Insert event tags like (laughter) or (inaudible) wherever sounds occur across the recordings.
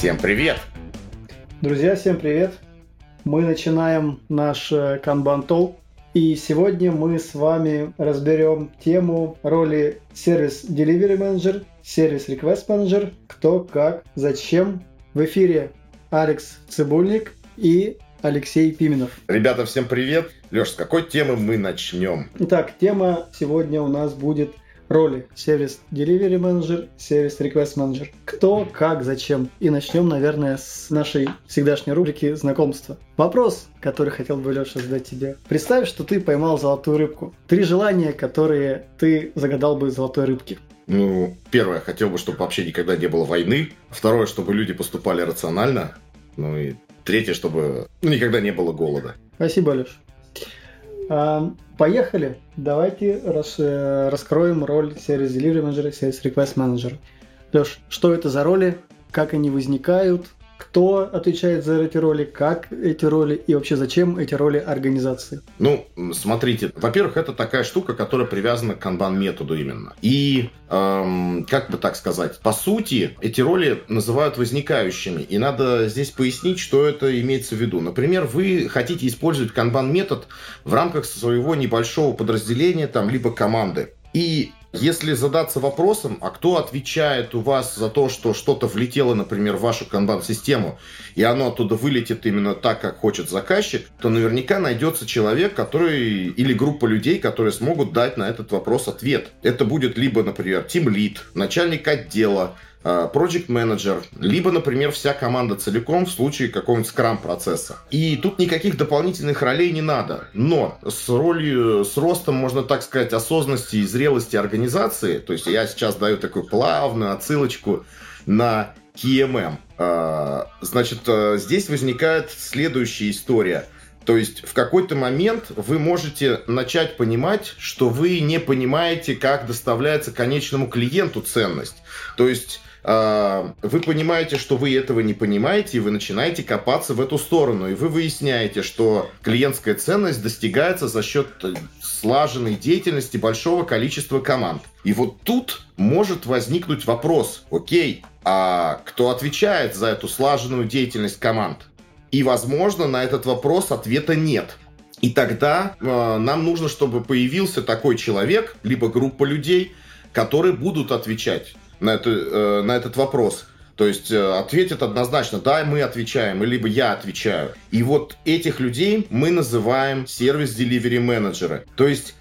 Всем привет! Друзья, всем привет! Мы начинаем наш Kanban Talk. И сегодня мы с вами разберем тему роли сервис Delivery Manager, сервис Request Manager, кто, как, зачем. В эфире Алекс Цибульник и Алексей Пименов. Ребята, всем привет! Леш, с какой темы мы начнем? Итак, тема сегодня у нас будет роли сервис Delivery Manager, сервис Request Manager. Кто, как, зачем. И начнем, наверное, с нашей всегдашней рубрики знакомства. Вопрос, который хотел бы, Леша, задать тебе. Представь, что ты поймал золотую рыбку. Три желания, которые ты загадал бы золотой рыбке. Ну, первое, хотел бы, чтобы вообще никогда не было войны. Второе, чтобы люди поступали рационально. Ну и третье, чтобы ну, никогда не было голода. Спасибо, Леш. А, поехали. Давайте рас, э, раскроем роль сервис Delivery Manager и сервис Request Manager. Леш, что это за роли, как они возникают, кто отвечает за эти роли, как эти роли и вообще зачем эти роли организации? Ну, смотрите, во-первых, это такая штука, которая привязана к канбан-методу именно. И, эм, как бы так сказать, по сути, эти роли называют возникающими. И надо здесь пояснить, что это имеется в виду. Например, вы хотите использовать канбан-метод в рамках своего небольшого подразделения, там, либо команды. И если задаться вопросом, а кто отвечает у вас за то, что что-то влетело, например, в вашу канбан-систему, и оно оттуда вылетит именно так, как хочет заказчик, то наверняка найдется человек, который или группа людей, которые смогут дать на этот вопрос ответ. Это будет либо, например, тим лид, начальник отдела, project менеджер, либо, например, вся команда целиком в случае какого-нибудь скрам-процесса. И тут никаких дополнительных ролей не надо. Но с ролью, с ростом, можно так сказать, осознанности и зрелости организации, то есть я сейчас даю такую плавную отсылочку на KMM. Э, значит, э, здесь возникает следующая история – то есть в какой-то момент вы можете начать понимать, что вы не понимаете, как доставляется конечному клиенту ценность. То есть вы понимаете, что вы этого не понимаете, и вы начинаете копаться в эту сторону, и вы выясняете, что клиентская ценность достигается за счет э, слаженной деятельности большого количества команд. И вот тут может возникнуть вопрос, окей, а кто отвечает за эту слаженную деятельность команд? И, возможно, на этот вопрос ответа нет. И тогда э, нам нужно, чтобы появился такой человек, либо группа людей, которые будут отвечать на, это, э, на этот вопрос. То есть э, ответят однозначно, да, мы отвечаем, либо я отвечаю. И вот этих людей мы называем сервис-деливери менеджеры. То есть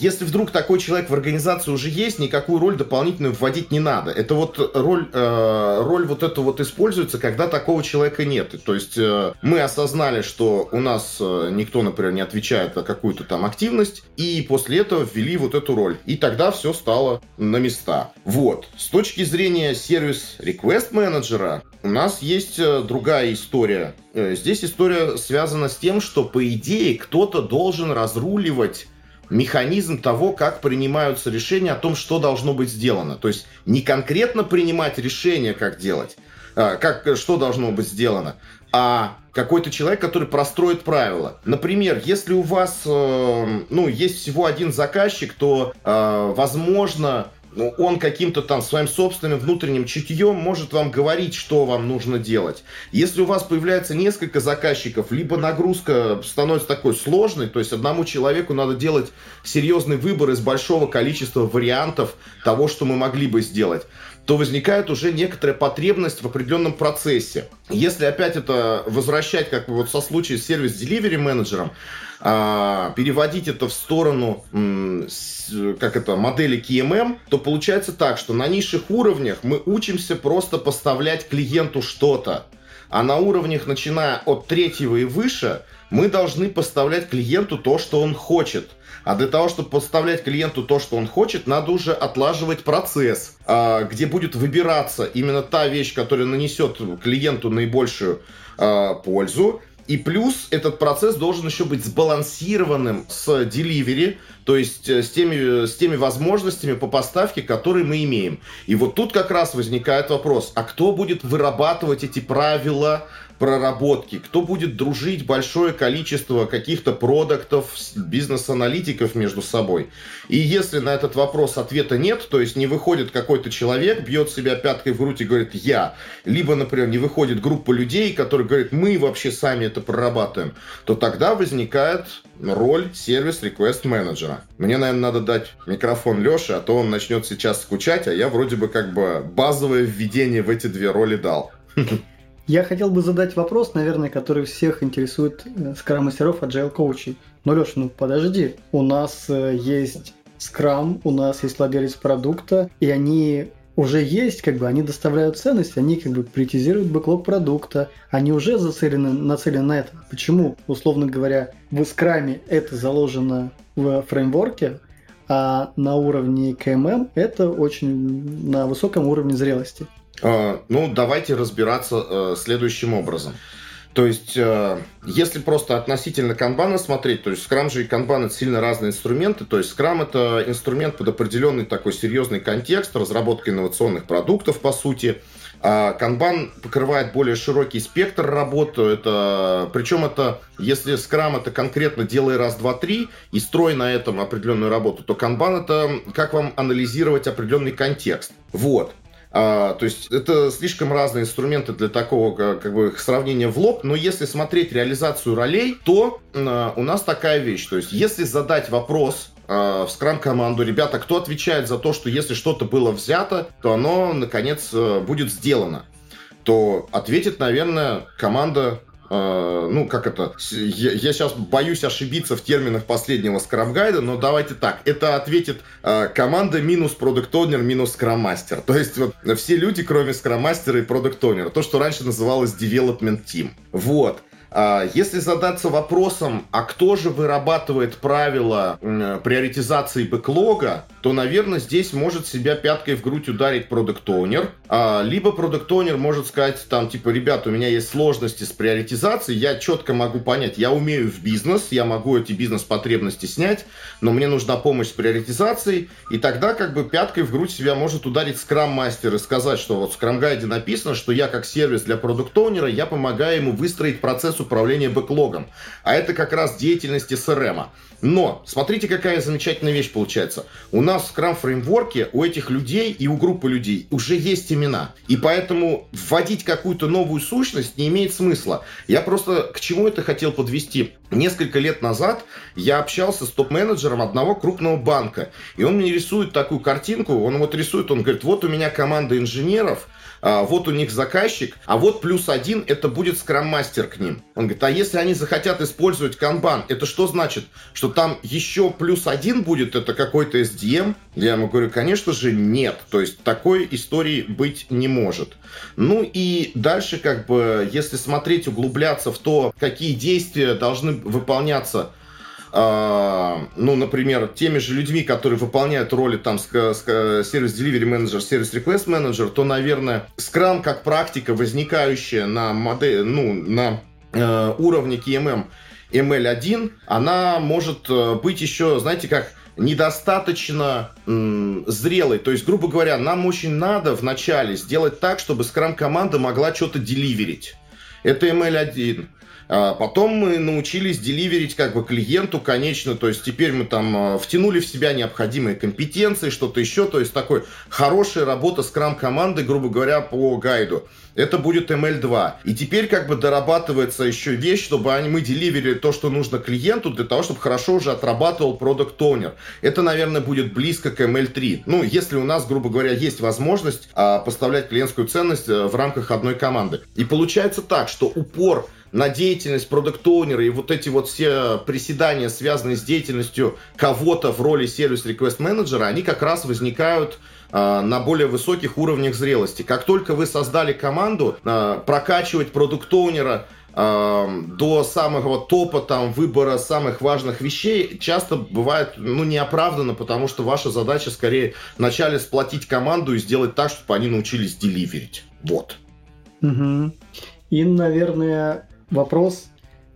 если вдруг такой человек в организации уже есть, никакую роль дополнительную вводить не надо. Это вот роль, э, роль вот эту вот используется, когда такого человека нет. То есть э, мы осознали, что у нас э, никто, например, не отвечает на какую-то там активность, и после этого ввели вот эту роль. И тогда все стало на места. Вот. С точки зрения сервис request менеджера у нас есть другая история. Здесь история связана с тем, что по идее кто-то должен разруливать механизм того, как принимаются решения о том, что должно быть сделано. То есть не конкретно принимать решение, как делать, а, как, что должно быть сделано, а какой-то человек, который простроит правила. Например, если у вас э, ну, есть всего один заказчик, то, э, возможно, ну, он каким-то там своим собственным внутренним чутьем может вам говорить, что вам нужно делать. Если у вас появляется несколько заказчиков, либо нагрузка становится такой сложной, то есть одному человеку надо делать серьезный выбор из большого количества вариантов того, что мы могли бы сделать, то возникает уже некоторая потребность в определенном процессе. Если опять это возвращать, как вот со случаем с сервис-деливери менеджером, а, переводить это в сторону как это, модели KMM, то получается так, что на низших уровнях мы учимся просто поставлять клиенту что-то. А на уровнях, начиная от третьего и выше, мы должны поставлять клиенту то, что он хочет. А для того, чтобы поставлять клиенту то, что он хочет, надо уже отлаживать процесс, а, где будет выбираться именно та вещь, которая нанесет клиенту наибольшую а, пользу, и плюс этот процесс должен еще быть сбалансированным с delivery, то есть э, с теми, с теми возможностями по поставке, которые мы имеем. И вот тут как раз возникает вопрос, а кто будет вырабатывать эти правила проработки, кто будет дружить большое количество каких-то продуктов, бизнес-аналитиков между собой. И если на этот вопрос ответа нет, то есть не выходит какой-то человек, бьет себя пяткой в грудь и говорит «я», либо, например, не выходит группа людей, которые говорят «мы вообще сами это прорабатываем», то тогда возникает роль сервис request менеджера. Мне, наверное, надо дать микрофон Леше, а то он начнет сейчас скучать, а я вроде бы как бы базовое введение в эти две роли дал. (laughs) Я хотел бы задать вопрос, наверное, который всех интересует скрам-мастеров agile коучей. Но, Леша, ну подожди, у нас э, есть скрам, у нас есть владелец продукта, и они уже есть, как бы они доставляют ценность, они как бы приоритизируют бэклог продукта, они уже зацелены, нацелены на это. Почему, условно говоря, в скраме это заложено в фреймворке, а на уровне КММ это очень на высоком уровне зрелости? А, ну, давайте разбираться э, следующим образом. То есть, э, если просто относительно канбана смотреть, то есть Scrum же и канбан это сильно разные инструменты. То есть Scrum это инструмент под определенный такой серьезный контекст, разработка инновационных продуктов, по сути. А канбан покрывает более широкий спектр работы. Это, причем это, если Scrum это конкретно делай раз, два, три и строй на этом определенную работу, то канбан это как вам анализировать определенный контекст. Вот. А, то есть это слишком разные инструменты для такого как бы сравнения в лоб, но если смотреть реализацию ролей, то а, у нас такая вещь. То есть если задать вопрос а, в скрам-команду, ребята, кто отвечает за то, что если что-то было взято, то оно, наконец, э, будет сделано, то ответит, наверное, команда Uh, ну, как это, я, я сейчас боюсь ошибиться в терминах последнего скрам-гайда, но давайте так, это ответит uh, команда минус продукт онер минус скрам-мастер. То есть вот все люди, кроме скрам-мастера и продукт онера то, что раньше называлось development team. Вот. А, если задаться вопросом, а кто же вырабатывает правила приоритизации бэклога, то, наверное, здесь может себя пяткой в грудь ударить продукт оунер а, либо продукт оунер может сказать, там, типа, ребята, у меня есть сложности с приоритизацией, я четко могу понять, я умею в бизнес, я могу эти бизнес-потребности снять, но мне нужна помощь с приоритизацией, и тогда как бы пяткой в грудь себя может ударить скрам-мастер и сказать, что вот в скрам-гайде написано, что я как сервис для продукт оунера я помогаю ему выстроить процесс управления бэклогом. А это как раз деятельность SRM. Но, смотрите, какая замечательная вещь получается. У нас в Scrum фреймворке у этих людей и у группы людей уже есть имена. И поэтому вводить какую-то новую сущность не имеет смысла. Я просто к чему это хотел подвести. Несколько лет назад я общался с топ-менеджером одного крупного банка. И он мне рисует такую картинку. Он вот рисует, он говорит, вот у меня команда инженеров, а, вот у них заказчик, а вот плюс один это будет скрам-мастер к ним. Он говорит, а если они захотят использовать канбан, это что значит? Что там еще плюс один будет, это какой-то SDM? Я ему говорю, конечно же, нет. То есть такой истории быть не может. Ну и дальше, как бы, если смотреть, углубляться в то, какие действия должны выполняться ну, например, теми же людьми, которые выполняют роли там сервис Delivery Manager, сервис Request Manager, то, наверное, Scrum как практика, возникающая на модели, ну, на э, уровне KMM ML1, она может э, быть еще, знаете, как недостаточно м, зрелой. То есть, грубо говоря, нам очень надо вначале сделать так, чтобы скрам-команда могла что-то деливерить. Это ML1. А потом мы научились деливерить как бы клиенту конечно, то есть теперь мы там а, втянули в себя необходимые компетенции, что-то еще, то есть такой хорошая работа скрам-команды, грубо говоря, по гайду. Это будет ML2. И теперь как бы дорабатывается еще вещь, чтобы они, мы деливерили то, что нужно клиенту, для того, чтобы хорошо уже отрабатывал продукт Owner. Это, наверное, будет близко к ML3. Ну, если у нас, грубо говоря, есть возможность а, поставлять клиентскую ценность а, в рамках одной команды. И получается так, что упор на деятельность продукт-оунера и вот эти вот все приседания, связанные с деятельностью кого-то в роли сервис-реквест менеджера, они как раз возникают э, на более высоких уровнях зрелости. Как только вы создали команду, э, прокачивать продукт-оунера э, до самого топа там выбора самых важных вещей часто бывает ну неоправданно, потому что ваша задача скорее вначале сплотить команду и сделать так, чтобы они научились деливерить. Вот. Угу. И, наверное, вопрос,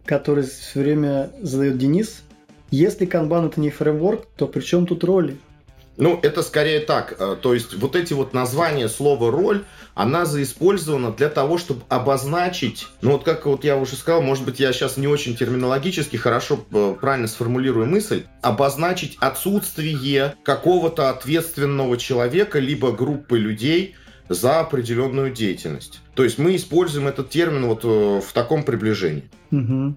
который все время задает Денис. Если канбан это не фреймворк, то при чем тут роли? Ну, это скорее так. Э, то есть вот эти вот названия слова «роль», она заиспользована для того, чтобы обозначить, ну вот как вот я уже сказал, может быть, я сейчас не очень терминологически хорошо э, правильно сформулирую мысль, обозначить отсутствие какого-то ответственного человека либо группы людей за определенную деятельность. То есть мы используем этот термин вот э, в таком приближении. Угу.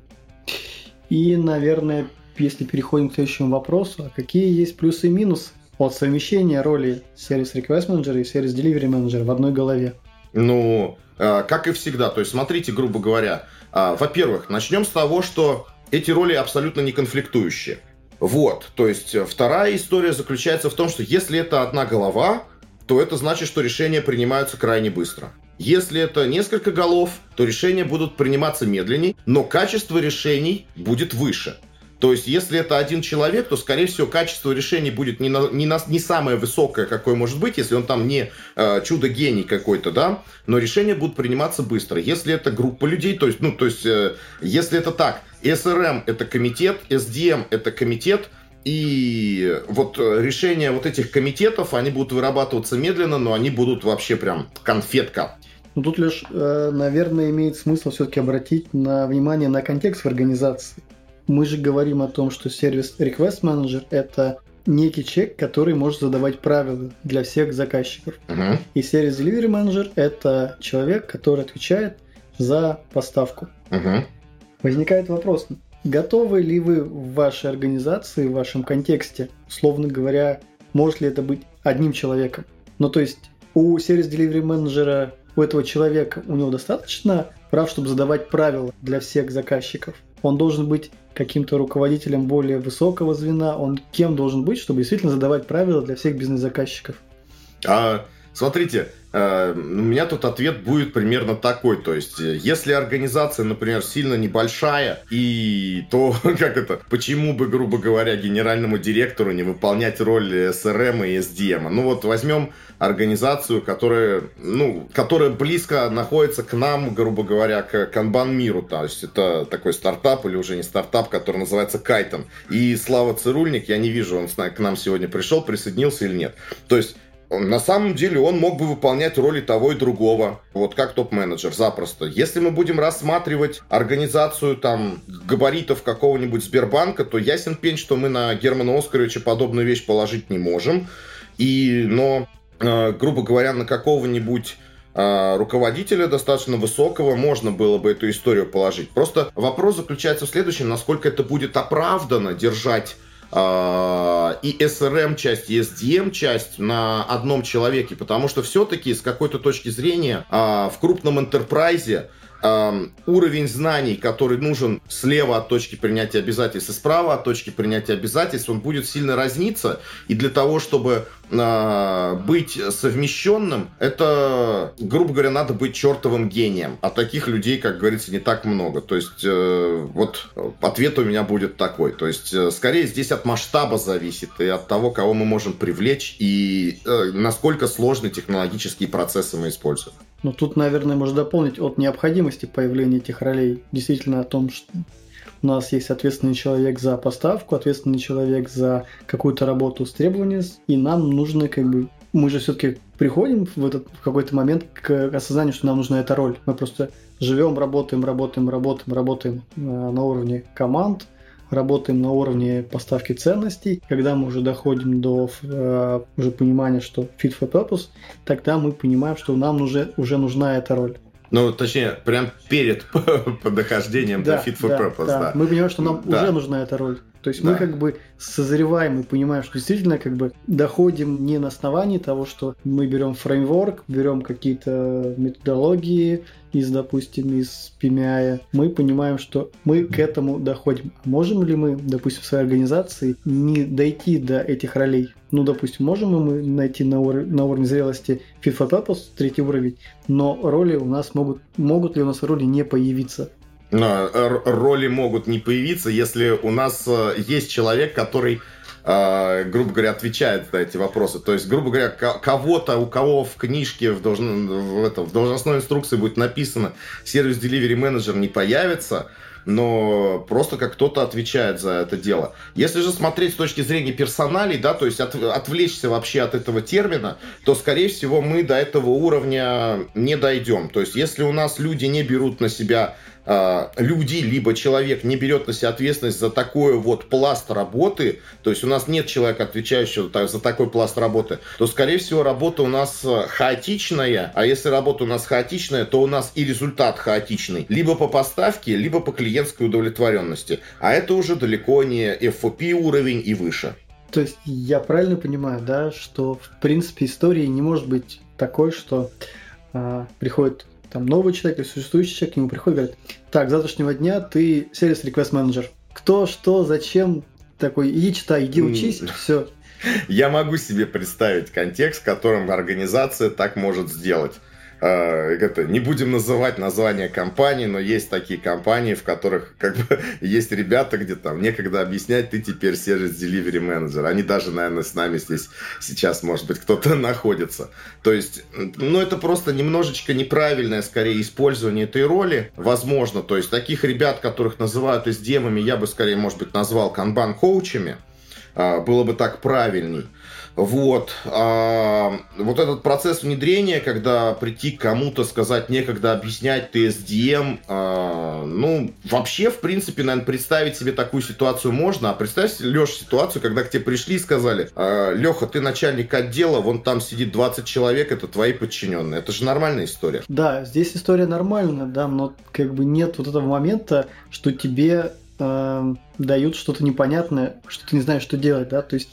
И, наверное, если переходим к следующему вопросу, а какие есть плюсы и минусы от совмещения роли сервис Request Manager и сервис Delivery Manager в одной голове? Ну, а, как и всегда. То есть, смотрите, грубо говоря, а, во-первых, начнем с того, что эти роли абсолютно не конфликтующие. Вот, то есть вторая история заключается в том, что если это одна голова, то это значит, что решения принимаются крайне быстро. Если это несколько голов, то решения будут приниматься медленнее, но качество решений будет выше. То есть, если это один человек, то, скорее всего, качество решений будет не, на, не, на, не самое высокое, какое может быть, если он там не э, чудо-гений какой-то, да, но решения будут приниматься быстро. Если это группа людей, то есть, ну, то есть, э, если это так, SRM это комитет, SDM это комитет, и вот решения вот этих комитетов, они будут вырабатываться медленно, но они будут вообще прям конфетка. Ну тут лишь, э, наверное, имеет смысл все-таки обратить на внимание на контекст в организации. Мы же говорим о том, что сервис Request Manager – это некий человек, который может задавать правила для всех заказчиков. Uh-huh. И сервис Delivery Manager – это человек, который отвечает за поставку. Uh-huh. Возникает вопрос, готовы ли вы в вашей организации, в вашем контексте, словно говоря, может ли это быть одним человеком? Ну, то есть у сервис Delivery менеджера, у этого человека, у него достаточно прав, чтобы задавать правила для всех заказчиков? Он должен быть каким-то руководителем более высокого звена, он кем должен быть, чтобы действительно задавать правила для всех бизнес-заказчиков? А, смотрите, э, у меня тут ответ будет примерно такой. То есть, если организация, например, сильно небольшая, и то, (laughs) как это, почему бы, грубо говоря, генеральному директору не выполнять роль SRM и SDM? Ну вот возьмем организацию, которая, ну, которая близко находится к нам, грубо говоря, к канбан миру. То есть это такой стартап или уже не стартап, который называется Кайтон. И Слава Цирульник, я не вижу, он к нам сегодня пришел, присоединился или нет. То есть на самом деле он мог бы выполнять роли того и другого, вот как топ-менеджер, запросто. Если мы будем рассматривать организацию там габаритов какого-нибудь Сбербанка, то ясен пень, что мы на Германа Оскаровича подобную вещь положить не можем. И, но Э, грубо говоря, на какого-нибудь э, руководителя достаточно высокого можно было бы эту историю положить. Просто вопрос заключается в следующем, насколько это будет оправдано держать и SRM часть, и SDM часть на одном человеке, потому что все-таки с какой-то точки зрения в крупном интерпрайзе уровень знаний, который нужен слева от точки принятия обязательств и справа от точки принятия обязательств, он будет сильно разниться. И для того, чтобы э, быть совмещенным, это, грубо говоря, надо быть чертовым гением. А таких людей, как говорится, не так много. То есть, э, вот ответ у меня будет такой. То есть, э, скорее здесь от масштаба зависит и от того, кого мы можем привлечь и э, насколько сложные технологические процессы мы используем. Ну, тут, наверное, можно дополнить от необходимости появления этих ролей. Действительно о том, что у нас есть ответственный человек за поставку, ответственный человек за какую-то работу с требованиями, и нам нужно как бы... Мы же все-таки приходим в этот в какой-то момент к осознанию, что нам нужна эта роль. Мы просто живем, работаем, работаем, работаем, работаем э, на уровне команд, работаем на уровне поставки ценностей, когда мы уже доходим до э, уже понимания, что fit for purpose, тогда мы понимаем, что нам уже, уже нужна эта роль. Ну, точнее, прям перед (laughs) подохождением да, до fit for да, purpose, да. да. Мы понимаем, что нам да. уже нужна эта роль. То есть да. мы как бы созреваем и понимаем, что действительно как бы доходим не на основании того, что мы берем фреймворк, берем какие-то методологии из, допустим, из PMI, мы понимаем, что мы к этому доходим. Можем ли мы, допустим, в своей организации не дойти до этих ролей? Ну, допустим, можем мы найти на, ур- на уровне зрелости Fit for Purpose, третий уровень, но роли у нас могут, могут ли у нас роли не появиться? Роли могут не появиться, если у нас э, есть человек, который Uh, грубо говоря, отвечает на эти вопросы. То есть, грубо говоря, кого-то, у кого в книжке, в, должн... в, это, в должностной инструкции будет написано сервис Delivery Manager не появится, но просто как кто-то отвечает за это дело. Если же смотреть с точки зрения персоналей, да, то есть от, отвлечься вообще от этого термина, то, скорее всего, мы до этого уровня не дойдем. То есть, если у нас люди не берут на себя люди, либо человек не берет на себя ответственность за такой вот пласт работы, то есть у нас нет человека, отвечающего за такой пласт работы, то, скорее всего, работа у нас э, хаотичная, а если работа у нас хаотичная, то у нас и результат хаотичный, либо по поставке, либо по клиентской удовлетворенности, а это уже далеко не FOP уровень и выше. То есть я правильно понимаю, да, что в принципе истории не может быть такой, что а, приходит там новый человек или существующий человек к нему приходит и говорит, так, с завтрашнего дня ты сервис request менеджер. Кто, что, зачем, такой, иди читай, иди учись, все. Я могу себе представить контекст, в котором организация так может сделать. А, это, не будем называть название компании, но есть такие компании, в которых как бы (laughs) есть ребята, где там некогда объяснять, ты теперь сервис delivery менеджер. Они даже, наверное, с нами здесь сейчас, может быть, кто-то (laughs) находится. То есть, ну, это просто немножечко неправильное, скорее, использование этой роли. Возможно, то есть, таких ребят, которых называют SDM, я бы, скорее, может быть, назвал канбан-коучами. А, было бы так правильней. Вот. А, вот этот процесс внедрения, когда прийти к кому-то, сказать некогда объяснять SDM, а, ну, вообще, в принципе, наверное, представить себе такую ситуацию можно. А представь, Леш, ситуацию, когда к тебе пришли и сказали, а, Леха, ты начальник отдела, вон там сидит 20 человек, это твои подчиненные. Это же нормальная история. Да, здесь история нормальная, да, но как бы нет вот этого момента, что тебе э, дают что-то непонятное, что ты не знаешь, что делать, да, то есть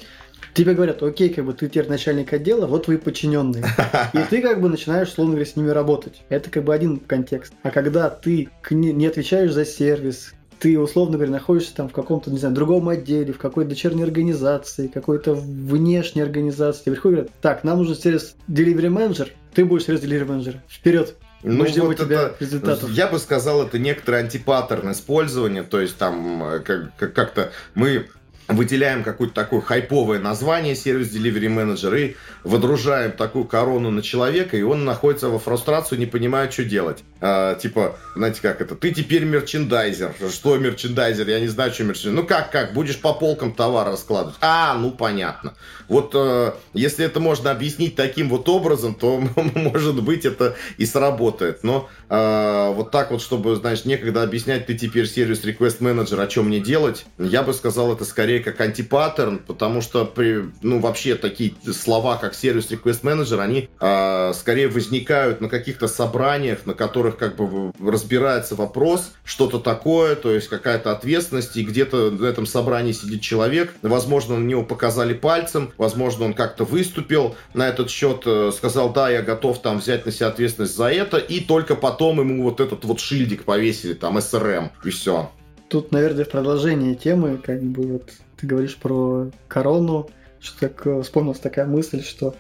тебе говорят, окей, как бы ты теперь начальник отдела, вот твои подчиненные. (laughs) И ты как бы начинаешь, словно говоря, с ними работать. Это как бы один контекст. А когда ты не отвечаешь за сервис, ты, условно говоря, находишься там в каком-то, не знаю, другом отделе, в какой-то дочерней организации, какой-то внешней организации, тебе приходят говорят, так, нам нужен сервис Delivery Manager, ты будешь сервис Delivery Manager. Вперед! Ну, Мы ждем вот у тебя это, результатов. Я бы сказал, это некоторый антипаттерн использования, то есть там э, как- как-то мы выделяем какое-то такое хайповое название сервис Delivery Manager и выдружаем такую корону на человека, и он находится во фрустрацию, не понимает, что делать. А, типа, знаете, как это? Ты теперь мерчендайзер. Что мерчендайзер? Я не знаю, что мерчендайзер. Ну как, как? Будешь по полкам товар раскладывать? А, ну понятно. Вот э, если это можно объяснить таким вот образом, то, (laughs) может быть, это и сработает. Но э, вот так вот, чтобы, знаешь, некогда объяснять, ты теперь сервис request менеджер, о чем мне делать, я бы сказал, это скорее как антипаттерн, потому что при, ну, вообще такие слова, как сервис request менеджер, они э, скорее возникают на каких-то собраниях, на которых как бы разбирается вопрос, что-то такое, то есть какая-то ответственность, и где-то на этом собрании сидит человек, возможно, на него показали пальцем, возможно, он как-то выступил на этот счет, э, сказал, да, я готов там взять на себя ответственность за это, и только потом ему вот этот вот шильдик повесили, там, СРМ, и все. Тут, наверное, в продолжение темы, как бы вот ты говоришь про корону, что так э, вспомнилась такая мысль, что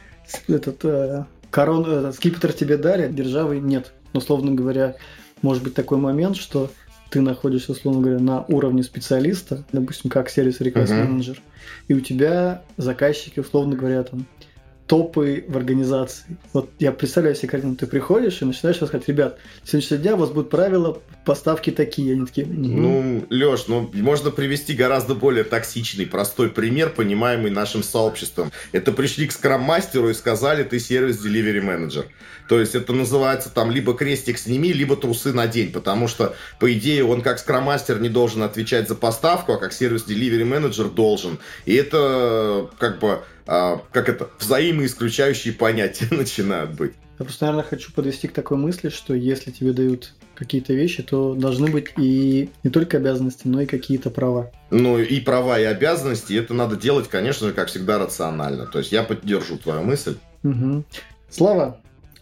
этот э, корон, этот скипетр тебе дали, державы нет. Но, условно говоря, может быть такой момент, что ты находишься, условно говоря, на уровне специалиста, допустим, как сервис request менеджер, uh-huh. и у тебя заказчики, условно говоря, там топы в организации. Вот я представляю себе картину, ты приходишь и начинаешь рассказывать, ребят, с сегодняшнего дня у вас будут правила поставки такие. Они такие, ну, Леш, ну, можно привести гораздо более токсичный, простой пример, понимаемый нашим сообществом. Это пришли к скрам-мастеру и сказали, ты сервис delivery менеджер. То есть это называется там либо крестик сними, либо трусы надень, потому что, по идее, он как скрам-мастер не должен отвечать за поставку, а как сервис delivery менеджер должен. И это как бы а, как это, взаимоисключающие понятия (laughs) начинают быть. Я просто, наверное, хочу подвести к такой мысли, что если тебе дают какие-то вещи, то должны быть и не только обязанности, но и какие-то права. Ну и права, и обязанности, это надо делать, конечно же, как всегда, рационально. То есть я поддержу твою мысль. Угу. Слава,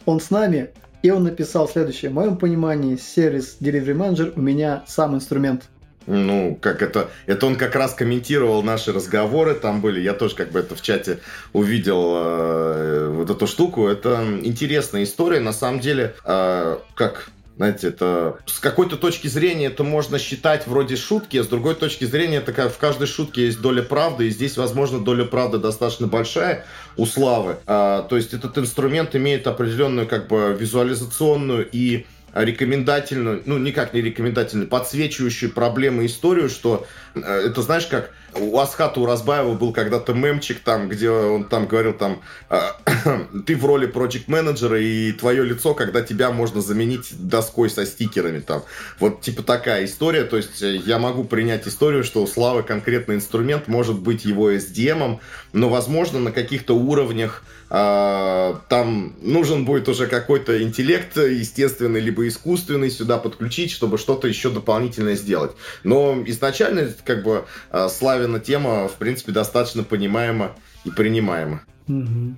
он с нами, и он написал следующее. В моем понимании, сервис Delivery Manager у меня сам инструмент – ну, как это, это он как раз комментировал наши разговоры, там были, я тоже как бы это в чате увидел э, вот эту штуку, это интересная история, на самом деле, э, как знаете, это с какой-то точки зрения это можно считать вроде шутки, а с другой точки зрения такая в каждой шутке есть доля правды, и здесь, возможно, доля правды достаточно большая у Славы. А, то есть этот инструмент имеет определенную как бы визуализационную и рекомендательную, ну, никак не рекомендательную, подсвечивающую проблемы историю, что э, это, знаешь, как у Асхата Уразбаева был когда-то мемчик там, где он там говорил там, э, (coughs) ты в роли проект менеджера и твое лицо, когда тебя можно заменить доской со стикерами там. Вот типа такая история, то есть э, я могу принять историю, что у Славы конкретный инструмент может быть его SDM, но возможно на каких-то уровнях а, там нужен будет уже какой-то интеллект естественный либо искусственный сюда подключить, чтобы что-то еще дополнительное сделать. Но изначально как бы а, Славина тема в принципе достаточно понимаема и принимаема. Угу.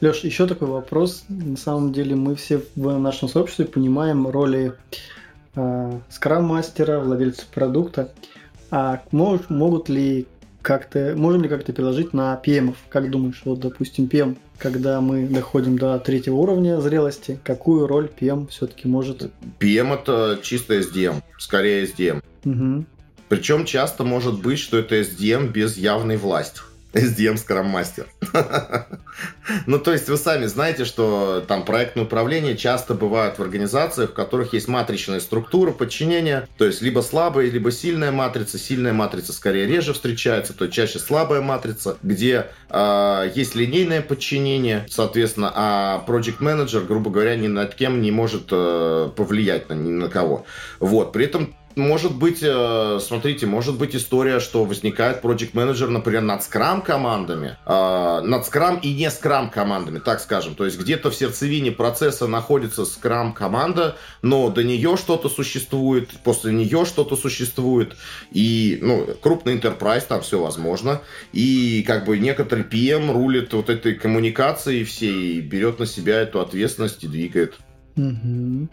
Леш, еще такой вопрос. На самом деле мы все в нашем сообществе понимаем роли э, скрам-мастера, владельца продукта. А мож, могут ли как-то, можем ли как-то переложить на PM? Как думаешь, вот, допустим, PM, когда мы доходим до третьего уровня зрелости, какую роль PM все-таки может? PM это чисто SDM, скорее SDM. Угу. Причем часто может быть, что это SDM без явной власти. SDM Scrum Master. ну, то есть вы сами знаете, что там проектное управление часто бывает в организациях, в которых есть матричная структура подчинения, то есть либо слабая, либо сильная матрица. Сильная матрица скорее реже встречается, то чаще слабая матрица, где э, есть линейное подчинение, соответственно, а project manager, грубо говоря, ни над кем не может э, повлиять на ни на кого. Вот, при этом может быть, э, смотрите, может быть история, что возникает project менеджер, например, над скрам командами, э, над скрам и не скрам командами, так скажем. То есть где-то в сердцевине процесса находится скрам команда, но до нее что-то существует, после нее что-то существует, и, ну, крупный enterprise, там все возможно, и как бы некоторый PM рулит вот этой коммуникацией всей, берет на себя эту ответственность и двигает. Угу.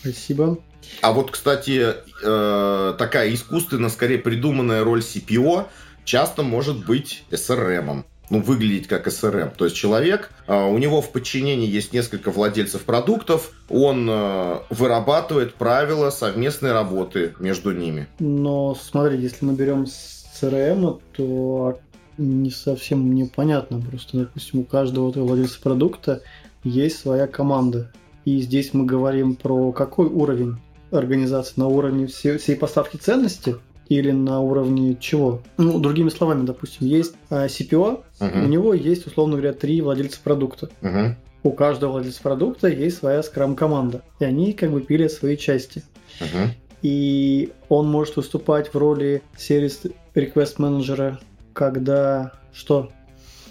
Спасибо. А вот, кстати, э, такая искусственно, скорее придуманная роль CPO часто может быть SRM. Ну, выглядеть как SRM. То есть человек, э, у него в подчинении есть несколько владельцев продуктов, он э, вырабатывает правила совместной работы между ними. Но смотри, если мы берем CRM, то не совсем мне понятно. Просто, допустим, у каждого владельца продукта есть своя команда. И здесь мы говорим про какой уровень организации? На уровне всей, всей поставки ценности или на уровне чего? Ну, другими словами, допустим, есть а, CPO, uh-huh. у него есть, условно говоря, три владельца продукта. Uh-huh. У каждого владельца продукта есть своя скрам-команда, и они как бы пилят свои части. Uh-huh. И он может выступать в роли сервис request менеджера, когда что?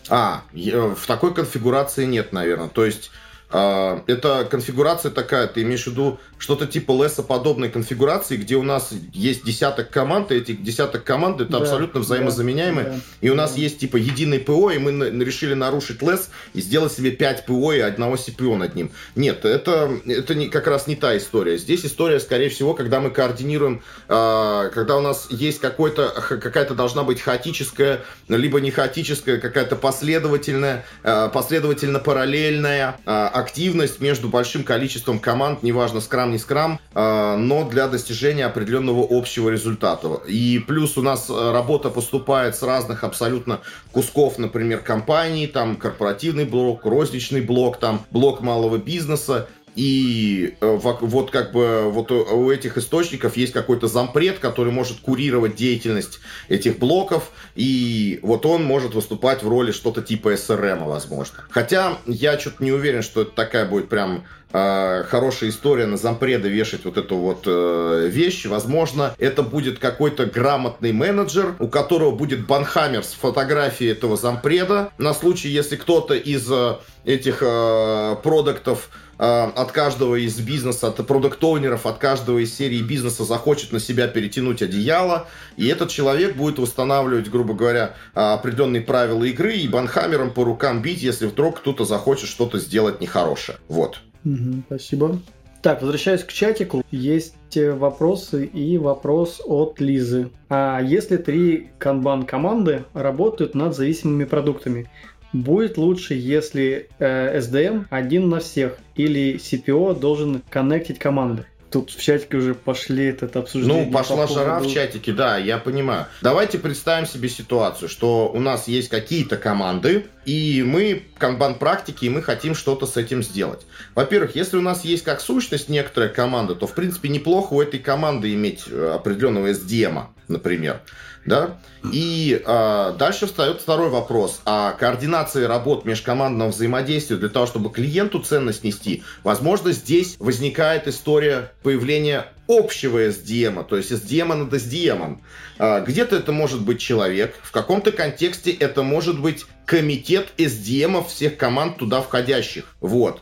А, в такой конфигурации нет, наверное. То есть а, это конфигурация такая, ты имеешь в виду что-то типа леса-подобной конфигурации, где у нас есть десяток команд, и эти десяток команд это да, абсолютно взаимозаменяемые, да, и у нас да. есть типа единый ПО, и мы решили нарушить лес и сделать себе 5 ПО и одного CPO над ним. Нет, это, это не, как раз не та история. Здесь история, скорее всего, когда мы координируем, э, когда у нас есть какой-то, какая-то должна быть хаотическая, либо не хаотическая, какая-то последовательная, э, последовательно параллельная, э, активность между большим количеством команд, неважно, скрам, не скрам, но для достижения определенного общего результата. И плюс у нас э, работа поступает с разных абсолютно кусков, например, компаний, там корпоративный блок, розничный блок, там блок малого бизнеса, и э, вот как бы вот у этих источников есть какой-то зампред, который может курировать деятельность этих блоков, и вот он может выступать в роли что-то типа СРМ, возможно. Хотя я что-то не уверен, что это такая будет прям э, хорошая история на зампреда вешать вот эту вот э, вещь. Возможно, это будет какой-то грамотный менеджер, у которого будет банхаммер с фотографией этого зампреда на случай, если кто-то из э, этих э, продуктов Э, от каждого из бизнеса, от продукт-оунеров, от каждого из серии бизнеса захочет на себя перетянуть одеяло, и этот человек будет восстанавливать, грубо говоря, определенные правила игры и банхаммером по рукам бить, если вдруг кто-то захочет что-то сделать нехорошее. Вот. Угу, спасибо. Так, возвращаясь к чатику, есть э, вопросы и вопрос от Лизы. А если три канбан команды работают над зависимыми продуктами, Будет лучше, если э, SDM один на всех или CPO должен коннектить команды. Тут в чатике уже пошли этот обсуждение. Ну, пошла по жара поводу... в чатике, да, я понимаю. Давайте представим себе ситуацию, что у нас есть какие-то команды, и мы канбан-практики, и мы хотим что-то с этим сделать. Во-первых, если у нас есть как сущность некоторая команда, то, в принципе, неплохо у этой команды иметь э, определенного SDM, например. Да? И э, дальше встает второй вопрос. А координации работ межкомандного взаимодействия для того, чтобы клиенту ценность нести, возможно, здесь возникает история появления общего SDM, то есть SDM над SDM. Э, где-то это может быть человек, в каком-то контексте это может быть комитет SDM всех команд туда входящих. Вот.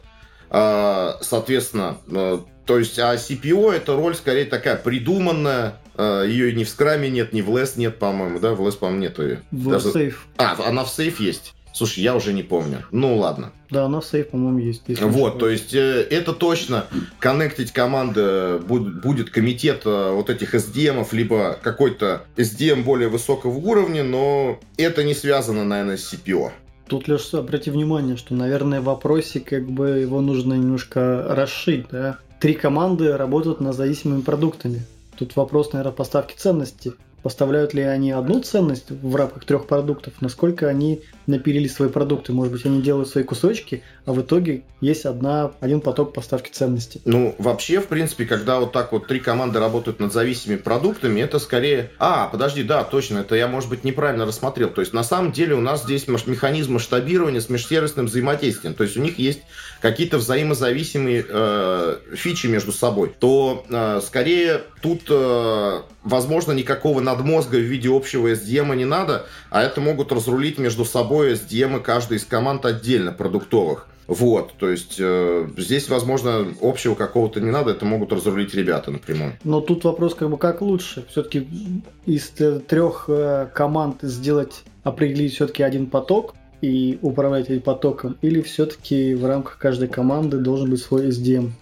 Э, соответственно, э, то есть, а CPO это роль скорее такая придуманная, ее ни в скраме нет, ни в лес нет, по-моему, да? В лес, по-моему, нету ее. В Даже... сейф. А, она в сейф есть. Слушай, я уже не помню. Ну ладно. Да, она в сейф, по-моему, есть. Вот, то есть э, это точно коннектить команды будет, будет комитет э, вот этих SDM, либо какой-то SDM более высокого уровня, но это не связано, наверное, с CPO. Тут, Леш, обрати внимание, что, наверное, в вопросе как бы его нужно немножко расшить, да? Три команды работают над зависимыми продуктами. Тут вопрос, наверное, поставки ценности. Поставляют ли они одну ценность в рамках трех продуктов? Насколько они напилили свои продукты? Может быть, они делают свои кусочки, а в итоге есть одна, один поток поставки ценности. Ну, вообще, в принципе, когда вот так вот три команды работают над зависимыми продуктами, это скорее... А, подожди, да, точно, это я, может быть, неправильно рассмотрел. То есть, на самом деле, у нас здесь механизм масштабирования с межсервисным взаимодействием. То есть, у них есть какие-то взаимозависимые э, фичи между собой. То, э, скорее, тут, э, возможно, никакого надмозга в виде общего SDM не надо, а это могут разрулить между собой SDM каждой из команд отдельно продуктовых. Вот, то есть э, здесь, возможно, общего какого-то не надо, это могут разрулить ребята напрямую. Но тут вопрос как бы как лучше. Все-таки из трех э, команд сделать, определить все-таки один поток и управлять этим потоком, или все-таки в рамках каждой команды должен быть свой SDM?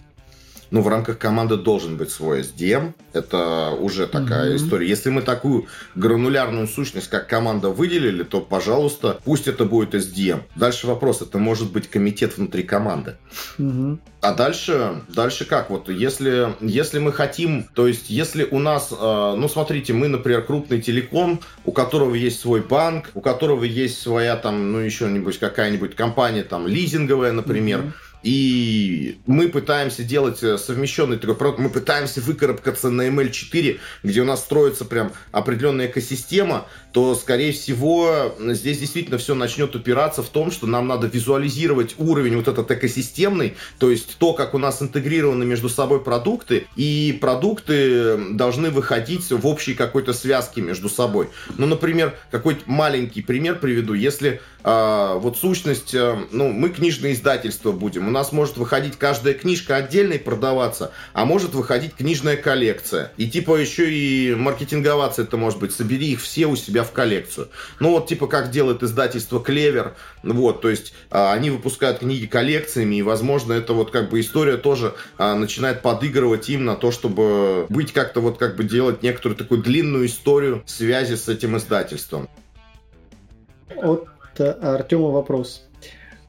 Ну, в рамках команды должен быть свой SDM. Это уже такая mm-hmm. история. Если мы такую гранулярную сущность, как команда, выделили, то, пожалуйста, пусть это будет SDM. Дальше вопрос, это может быть комитет внутри команды. Mm-hmm. А дальше, дальше как? Вот если, если мы хотим, то есть если у нас, э, ну смотрите, мы, например, крупный телеком, у которого есть свой банк, у которого есть своя там, ну еще нибудь какая-нибудь компания там лизинговая, например, mm-hmm и мы пытаемся делать э, совмещенный продукт, мы пытаемся выкарабкаться на ML4, где у нас строится прям определенная экосистема, то, скорее всего, здесь действительно все начнет упираться в том, что нам надо визуализировать уровень вот этот экосистемный, то есть то, как у нас интегрированы между собой продукты, и продукты должны выходить в общей какой-то связке между собой. Ну, например, какой-то маленький пример приведу. Если э, вот сущность, э, ну, мы книжное издательство будем, нас может выходить каждая книжка отдельно и продаваться, а может выходить книжная коллекция. И типа еще и маркетинговаться это может быть. Собери их все у себя в коллекцию. Ну вот типа как делает издательство Клевер. Вот, то есть а, они выпускают книги коллекциями, и возможно это вот как бы история тоже а, начинает подыгрывать им на то, чтобы быть как-то вот как бы делать некоторую такую длинную историю связи с этим издательством. От Артема вопрос.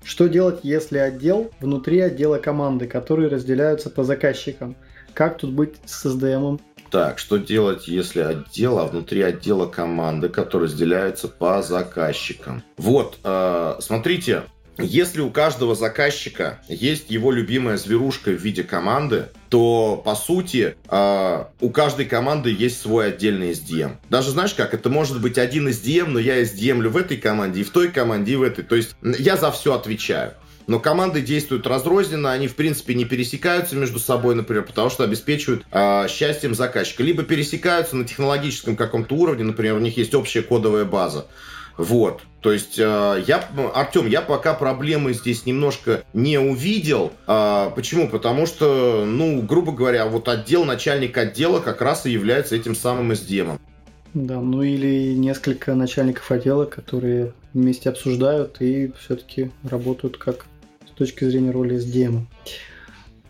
Что делать, если отдел внутри отдела команды, которые разделяются по заказчикам? Как тут быть с SDM? Так, что делать, если отдел, а внутри отдела команды, которые разделяются по заказчикам? Вот, э, смотрите, если у каждого заказчика есть его любимая зверушка в виде команды, то, по сути, э, у каждой команды есть свой отдельный SDM. Даже знаешь как, это может быть один SDM, но я SDM в этой команде, и в той команде, и в этой. То есть я за все отвечаю. Но команды действуют разрозненно, они, в принципе, не пересекаются между собой, например, потому что обеспечивают э, счастьем заказчика. Либо пересекаются на технологическом каком-то уровне, например, у них есть общая кодовая база. Вот. То есть, э, я, Артем, я пока проблемы здесь немножко не увидел. Э, почему? Потому что, ну, грубо говоря, вот отдел, начальник отдела как раз и является этим самым SDM. Да, ну или несколько начальников отдела, которые вместе обсуждают и все-таки работают как с точки зрения роли SDM.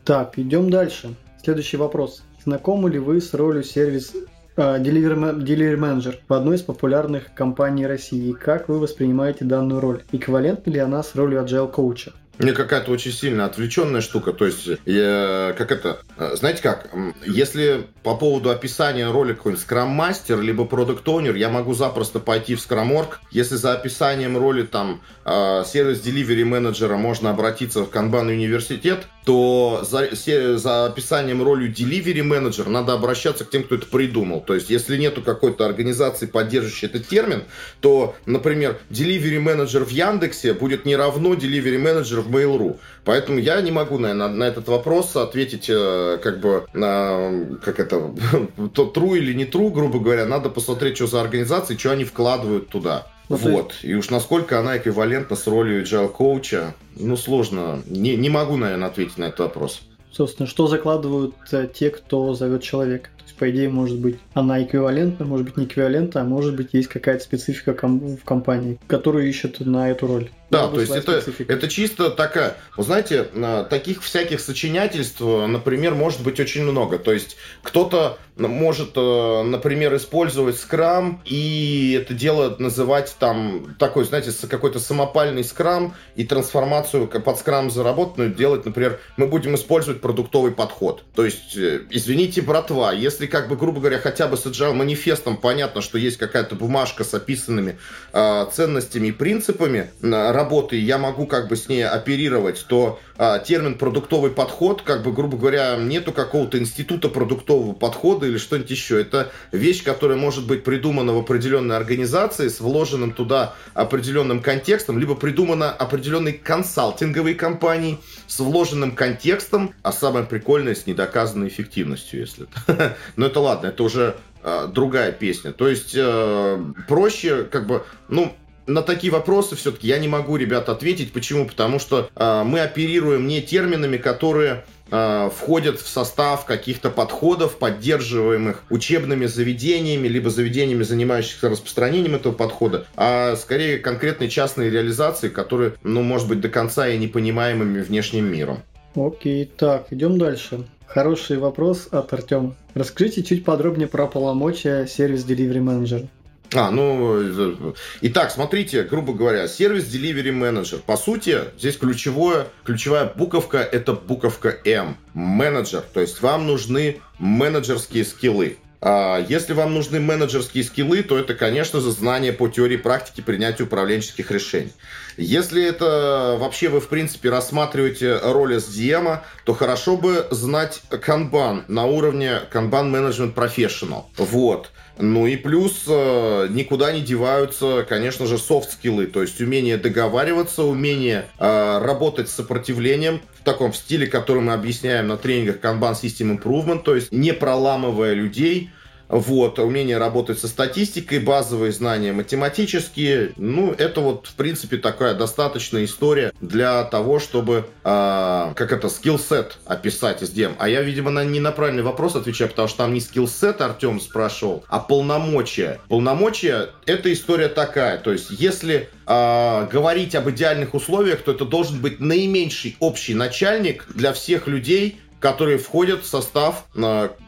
Так, идем дальше. Следующий вопрос. Знакомы ли вы с ролью сервис Delivery, Delivery Manager в одной из популярных компаний России. Как вы воспринимаете данную роль? Эквивалентна ли она с ролью Agile коуча? Мне какая-то очень сильно отвлеченная штука. То есть, я, как это, знаете как, если по поводу описания роли какой-нибудь скрам-мастер, либо продукт оунер я могу запросто пойти в скраморг. Если за описанием роли там сервис delivery менеджера можно обратиться в Kanban университет, то за, за описанием роли delivery менеджер надо обращаться к тем, кто это придумал. То есть, если нету какой-то организации, поддерживающей этот термин, то, например, delivery менеджер в Яндексе будет не равно delivery менеджер в Mail.ru. Поэтому я не могу, наверное, на этот вопрос ответить, э, как бы, на, как это, (laughs) то true или не true, грубо говоря. Надо посмотреть, что за организации, что они вкладывают туда. Ну, вот. Есть... И уж насколько она эквивалентна с ролью agile коуча, ну, сложно. Не, не могу, наверное, ответить на этот вопрос. Собственно, что закладывают э, те, кто зовет человека? То есть, по идее, может быть, она эквивалентна, может быть, не эквивалентна, а может быть, есть какая-то специфика ком- в компании, которую ищут на эту роль. Да, то есть это, это чисто такая... Вы знаете, таких всяких сочинятельств, например, может быть очень много. То есть кто-то может, э, например, использовать скрам и это дело называть там такой, знаете, какой-то самопальный скрам и трансформацию под скрам заработанную делать, например, мы будем использовать продуктовый подход. То есть, э, извините, братва, если как бы, грубо говоря, хотя бы с agile манифестом понятно, что есть какая-то бумажка с описанными э, ценностями и принципами, работы, я могу как бы с ней оперировать, то а, термин продуктовый подход, как бы, грубо говоря, нету какого-то института продуктового подхода или что-нибудь еще. Это вещь, которая может быть придумана в определенной организации с вложенным туда определенным контекстом, либо придумана определенной консалтинговой компанией с вложенным контекстом, а самое прикольное с недоказанной эффективностью, если. (laughs) Но это ладно, это уже а, другая песня. То есть э, проще, как бы, ну, на такие вопросы все-таки я не могу, ребята, ответить. Почему? Потому что э, мы оперируем не терминами, которые э, входят в состав каких-то подходов, поддерживаемых учебными заведениями, либо заведениями, занимающихся распространением этого подхода, а скорее конкретной частной реализации, которые, ну, может быть, до конца и непонимаемыми внешним миром. Окей, так, идем дальше. Хороший вопрос от Артема. Расскажите чуть подробнее про полномочия сервис Delivery Manager. А, ну, итак, смотрите, грубо говоря, сервис Delivery Manager. По сути, здесь ключевое, ключевая буковка – это буковка М. Менеджер. То есть вам нужны менеджерские скиллы. А если вам нужны менеджерские скиллы, то это, конечно же, знание по теории практики принятия управленческих решений. Если это вообще вы, в принципе, рассматриваете роль SDM, то хорошо бы знать Kanban на уровне Kanban Management Professional. Вот. Ну и плюс э, никуда не деваются, конечно же, софт-скиллы, то есть умение договариваться, умение э, работать с сопротивлением в таком стиле, который мы объясняем на тренингах Kanban System Improvement, то есть не проламывая людей, вот, умение работать со статистикой, базовые знания математические. Ну, это вот, в принципе, такая достаточная история для того, чтобы, э, как это, skill set описать SDM. А я, видимо, на, не на правильный вопрос отвечаю, потому что там не skill set Артем спрашивал, а полномочия. Полномочия — это история такая. То есть, если э, говорить об идеальных условиях, то это должен быть наименьший общий начальник для всех людей, которые входят в состав,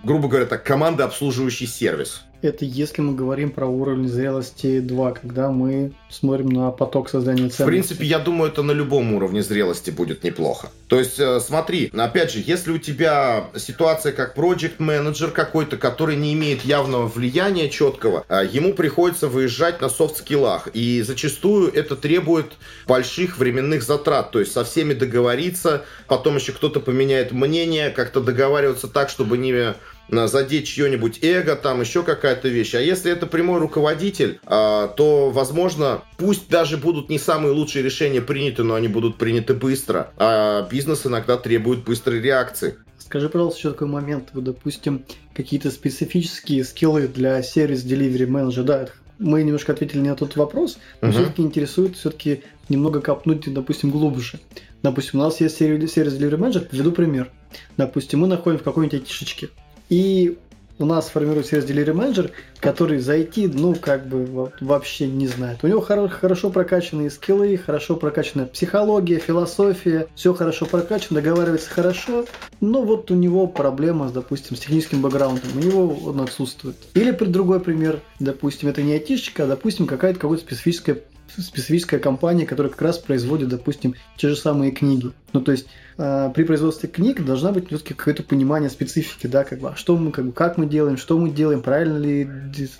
грубо говоря, так, команды, обслуживающий сервис. Это если мы говорим про уровень зрелости 2, когда мы смотрим на поток создания ценностей. В принципе, я думаю, это на любом уровне зрелости будет неплохо. То есть, э, смотри, опять же, если у тебя ситуация как проект менеджер какой-то, который не имеет явного влияния четкого, э, ему приходится выезжать на софт-скиллах. И зачастую это требует больших временных затрат. То есть, со всеми договориться, потом еще кто-то поменяет мнение, как-то договариваться так, чтобы не задеть чье-нибудь эго, там еще какая-то вещь. А если это прямой руководитель, а, то, возможно, пусть даже будут не самые лучшие решения приняты, но они будут приняты быстро. А бизнес иногда требует быстрой реакции. Скажи, пожалуйста, еще такой момент. Вот, допустим, какие-то специфические скиллы для сервис delivery менеджера. Да, мы немножко ответили на тот вопрос, но uh-huh. все-таки интересует все-таки немного копнуть, допустим, глубже. Допустим, у нас есть сервис delivery менеджер, приведу пример. Допустим, мы находим в какой-нибудь айтишечке. И у нас формируется сервис Manager, который зайти, ну, как бы вообще не знает. У него хоро- хорошо прокачанные скиллы, хорошо прокачанная психология, философия, все хорошо прокачано, договаривается хорошо, но вот у него проблема, допустим, с техническим бэкграундом, у него он отсутствует. Или при другой пример, допустим, это не айтишечка, а, допустим, какая-то какое-то специфическое специфическая компания, которая как раз производит, допустим, те же самые книги. Ну, то есть э, при производстве книг должна быть все-таки какое-то понимание специфики, да, как бы, а что мы, как бы, как мы делаем, что мы делаем, правильно ли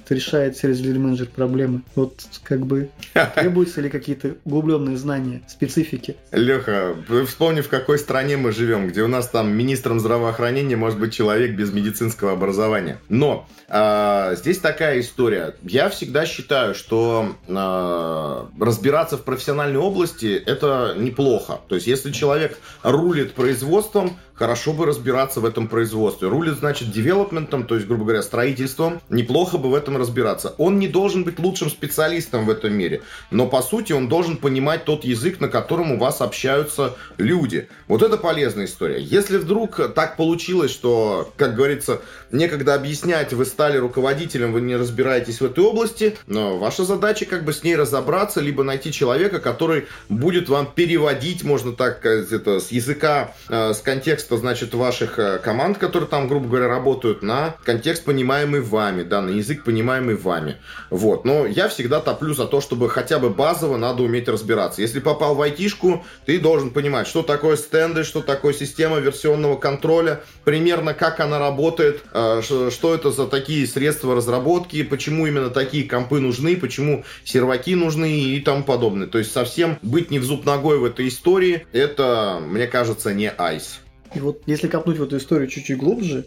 решает сервис менеджер проблемы. Вот, как бы, (laughs) требуются ли какие-то углубленные знания специфики. Леха, вспомни, в какой стране мы живем, где у нас там министром здравоохранения может быть человек без медицинского образования. Но э, здесь такая история. Я всегда считаю, что э, разбираться в профессиональной области это неплохо. То есть, если человек рулит производством, хорошо бы разбираться в этом производстве. Рулит, значит, девелопментом, то есть, грубо говоря, строительством. Неплохо бы в этом разбираться. Он не должен быть лучшим специалистом в этом мире, но, по сути, он должен понимать тот язык, на котором у вас общаются люди. Вот это полезная история. Если вдруг так получилось, что, как говорится, некогда объяснять, вы стали руководителем, вы не разбираетесь в этой области, но ваша задача как бы с ней разобраться, либо найти человека, который будет вам переводить, можно так сказать, это, с языка, э, с контекста контекста, значит, ваших э, команд, которые там, грубо говоря, работают, на контекст, понимаемый вами, да, на язык, понимаемый вами. Вот. Но я всегда топлю за то, чтобы хотя бы базово надо уметь разбираться. Если попал в айтишку, ты должен понимать, что такое стенды, что такое система версионного контроля, примерно как она работает, э, что это за такие средства разработки, почему именно такие компы нужны, почему серваки нужны и тому подобное. То есть совсем быть не в зуб ногой в этой истории, это, мне кажется, не айс. И вот если копнуть в эту историю чуть-чуть глубже,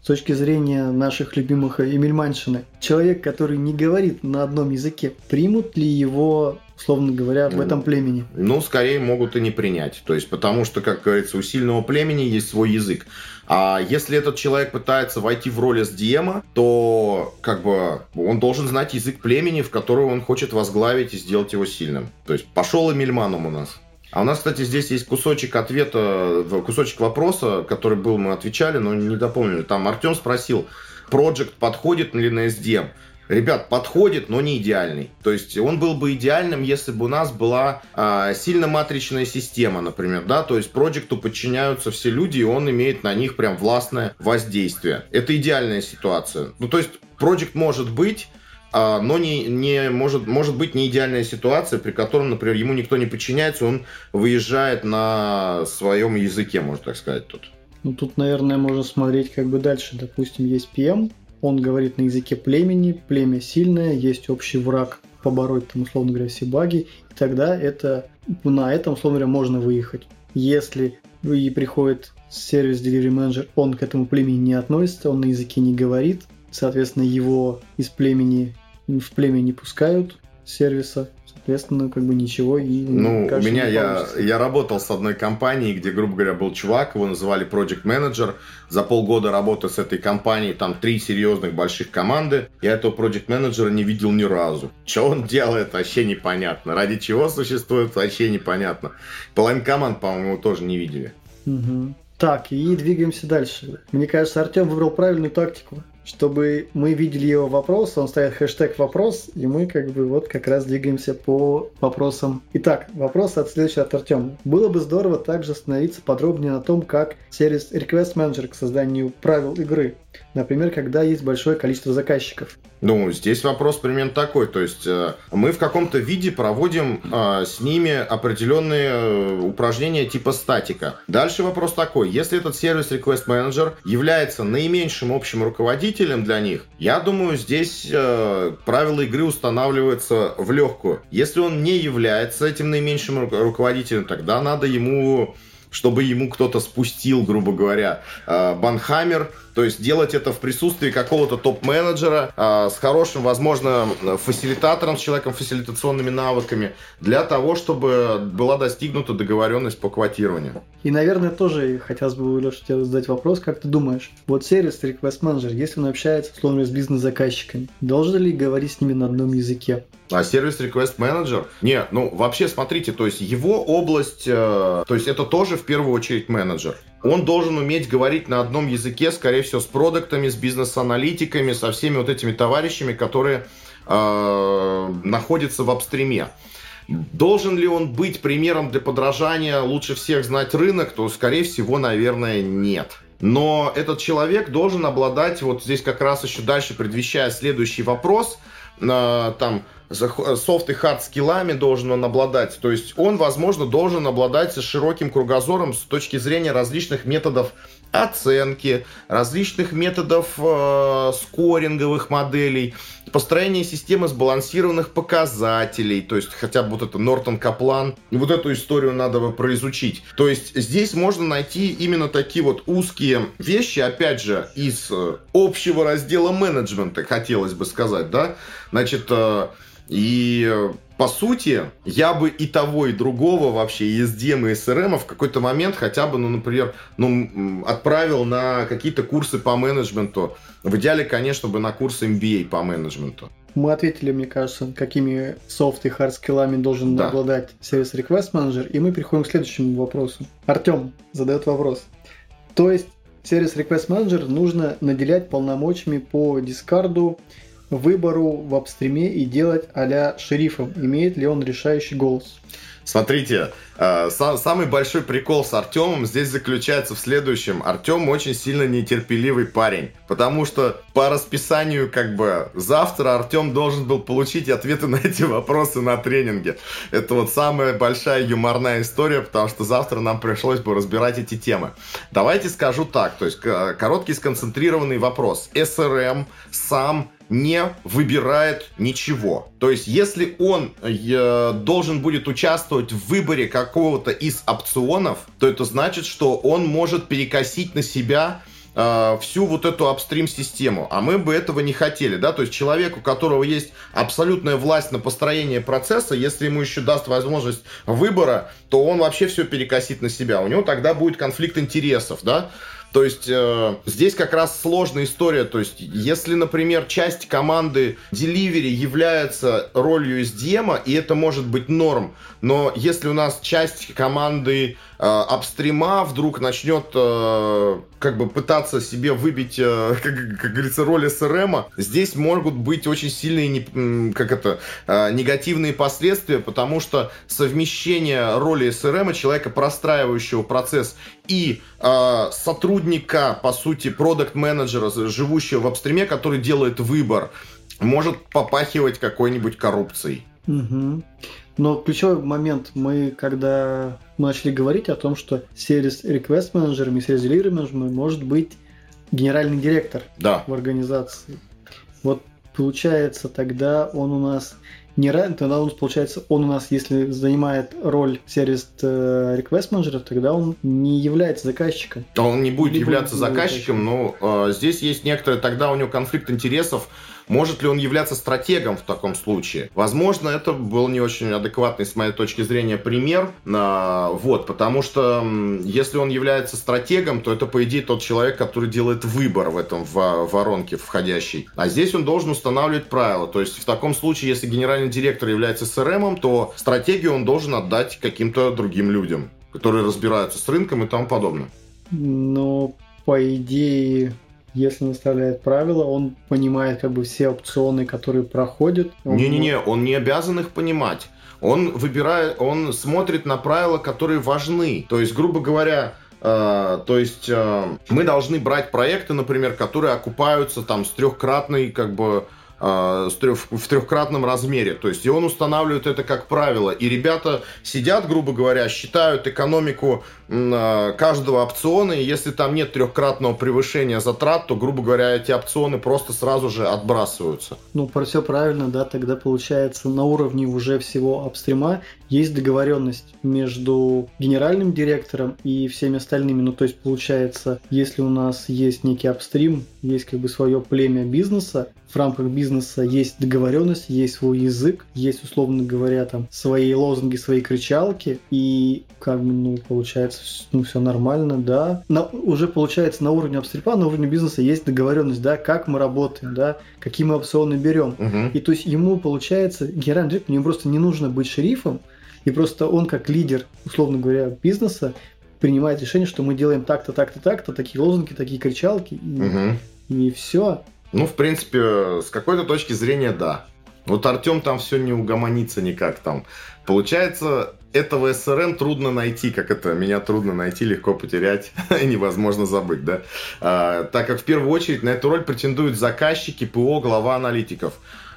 с точки зрения наших любимых Эмильманшины, человек, который не говорит на одном языке, примут ли его, условно говоря, в этом племени? Ну, скорее могут и не принять. То есть, потому что, как говорится, у сильного племени есть свой язык. А если этот человек пытается войти в роль SDM, то как бы он должен знать язык племени, в которого он хочет возглавить и сделать его сильным. То есть пошел Эмильманом у нас. А у нас, кстати, здесь есть кусочек ответа, кусочек вопроса, который был, мы отвечали, но не допомнили. Там Артем спросил, Project подходит ли на SDM? Ребят, подходит, но не идеальный. То есть он был бы идеальным, если бы у нас была э, сильно матричная система, например, да, то есть проекту подчиняются все люди, и он имеет на них прям властное воздействие. Это идеальная ситуация. Ну, то есть проект может быть, а, но не, не может, может быть не идеальная ситуация, при котором, например, ему никто не подчиняется, он выезжает на своем языке, можно так сказать, тут. Ну, тут, наверное, можно смотреть как бы дальше. Допустим, есть PM, он говорит на языке племени, племя сильное, есть общий враг, побороть там, условно говоря, все баги, и тогда это, на этом, условно говоря, можно выехать. Если и приходит сервис Delivery Manager, он к этому племени не относится, он на языке не говорит, соответственно, его из племени в племя не пускают сервиса, соответственно, как бы ничего и Ну, у меня я, я работал с одной компанией, где, грубо говоря, был чувак, его называли Project Manager. За полгода работы с этой компанией, там три серьезных больших команды. Я этого Project Manager не видел ни разу. Что он делает, вообще непонятно. Ради чего существует, вообще непонятно. Половину команд, по-моему, тоже не видели. Угу. Так, и двигаемся дальше. Мне кажется, Артем выбрал правильную тактику чтобы мы видели его вопрос, он ставит хэштег вопрос, и мы как бы вот как раз двигаемся по вопросам. Итак, вопрос от следующего от Артема. Было бы здорово также остановиться подробнее на том, как сервис Request Manager к созданию правил игры. Например, когда есть большое количество заказчиков. Ну, здесь вопрос примерно такой. То есть э, мы в каком-то виде проводим э, с ними определенные э, упражнения типа статика. Дальше вопрос такой. Если этот сервис Request Manager является наименьшим общим руководителем для них, я думаю, здесь э, правила игры устанавливаются в легкую. Если он не является этим наименьшим руководителем, тогда надо ему чтобы ему кто-то спустил, грубо говоря, э, банхаммер, то есть делать это в присутствии какого-то топ-менеджера э, с хорошим, возможно, фасилитатором, с человеком фасилитационными навыками, для того, чтобы была достигнута договоренность по квотированию. И, наверное, тоже хотелось бы, Леша, тебе задать вопрос, как ты думаешь, вот сервис Request Manager, если он общается, условно, с бизнес-заказчиками, должен ли говорить с ними на одном языке? А сервис Request Manager? Не, ну вообще смотрите, то есть его область, э, то есть это тоже в первую очередь менеджер. Он должен уметь говорить на одном языке, скорее всего, с продуктами, с бизнес-аналитиками, со всеми вот этими товарищами, которые э, находятся в апстриме. Должен ли он быть примером для подражания, лучше всех знать рынок, то, скорее всего, наверное, нет. Но этот человек должен обладать, вот здесь как раз еще дальше предвещая следующий вопрос, э, там, софт и хард скиллами должен он обладать. То есть он, возможно, должен обладать широким кругозором с точки зрения различных методов оценки, различных методов э, скоринговых моделей, построение системы сбалансированных показателей, то есть хотя бы вот это Нортон Каплан, вот эту историю надо бы произучить. То есть здесь можно найти именно такие вот узкие вещи, опять же, из э, общего раздела менеджмента, хотелось бы сказать, да, значит, э, и по сути, я бы и того, и другого вообще, и SDM, и SRM в какой-то момент хотя бы, ну, например, ну, отправил на какие-то курсы по менеджменту. В идеале, конечно, бы на курсы MBA по менеджменту. Мы ответили, мне кажется, какими софт и хард скиллами должен да. обладать сервис Request Manager, и мы переходим к следующему вопросу. Артем задает вопрос. То есть сервис Request Manager нужно наделять полномочиями по дискарду, выбору в апстриме и делать а шерифом, имеет ли он решающий голос. Смотрите, э, самый большой прикол с Артемом здесь заключается в следующем. Артем очень сильно нетерпеливый парень, потому что по расписанию как бы завтра Артем должен был получить ответы (laughs) на эти вопросы на тренинге. Это вот самая большая юморная история, потому что завтра нам пришлось бы разбирать эти темы. Давайте скажу так, то есть короткий сконцентрированный вопрос. СРМ сам не выбирает ничего. То есть, если он э, должен будет участвовать в выборе какого-то из опционов, то это значит, что он может перекосить на себя э, всю вот эту апстрим-систему. А мы бы этого не хотели, да, то есть человек, у которого есть абсолютная власть на построение процесса, если ему еще даст возможность выбора, то он вообще все перекосит на себя. У него тогда будет конфликт интересов, да, то есть э, здесь как раз сложная история. То есть если, например, часть команды delivery является ролью SDM, и это может быть норм, но если у нас часть команды апстрима вдруг начнет э, как бы пытаться себе выбить, э, (laughs) как, как говорится, роль СРМ, здесь могут быть очень сильные не, как это, э, негативные последствия, потому что совмещение роли СРМ, человека, простраивающего процесс, и э, сотрудника, по сути, продукт-менеджера, живущего в апстриме, который делает выбор, может попахивать какой-нибудь коррупцией. Угу. Но ключевой момент, мы когда мы начали говорить о том, что сервис Request Manager и сервис Delivery Manager может быть генеральный директор да. в организации. Вот получается тогда он у нас не равен, тогда он, получается, он у нас, если занимает роль сервис э, request менеджера, тогда он не является заказчиком. Он не будет не являться будет заказчиком, но э, здесь есть некоторые, тогда у него конфликт интересов, может ли он являться стратегом в таком случае? Возможно, это был не очень адекватный, с моей точки зрения, пример. Вот, потому что если он является стратегом, то это, по идее, тот человек, который делает выбор в этом воронке входящей. А здесь он должен устанавливать правила. То есть в таком случае, если генеральный директор является СРМом, то стратегию он должен отдать каким-то другим людям, которые разбираются с рынком и тому подобное. Но по идее, если наставляет правила, он понимает как бы все опционы, которые проходят. Не-не-не, он не обязан их понимать. Он выбирает, он смотрит на правила, которые важны. То есть, грубо говоря, Uh, то есть uh, мы должны брать проекты, например, которые окупаются там с трехкратной как бы uh, с трех, в трехкратном размере. То есть и он устанавливает это как правило. И ребята сидят, грубо говоря, считают экономику Э, каждого опциона, и если там нет трехкратного превышения затрат, то, грубо говоря, эти опционы просто сразу же отбрасываются. Ну, про все правильно, да, тогда получается на уровне уже всего апстрима есть договоренность между генеральным директором и всеми остальными. Ну, то есть, получается, если у нас есть некий апстрим, есть как бы свое племя бизнеса, в рамках бизнеса есть договоренность, есть свой язык, есть, условно говоря, там свои лозунги, свои кричалки, и как бы, ну, получается, ну, все нормально, да. На, уже получается на уровне обстрепа, на уровне бизнеса есть договоренность, да, как мы работаем, да, какие мы опционы берем. Угу. И то есть ему, получается, генеральный директор, ему просто не нужно быть шерифом, и просто он как лидер, условно говоря, бизнеса, принимает решение, что мы делаем так-то, так-то, так-то, такие лозунги, такие кричалки, и, угу. И все. Ну, в принципе, с какой-то точки зрения, да. Вот Артем там все не угомонится никак там. Получается, этого СРМ трудно найти, как это, меня трудно найти, легко потерять, (laughs) невозможно забыть, да. А, так как в первую очередь на эту роль претендуют заказчики, ПО, глава аналитиков.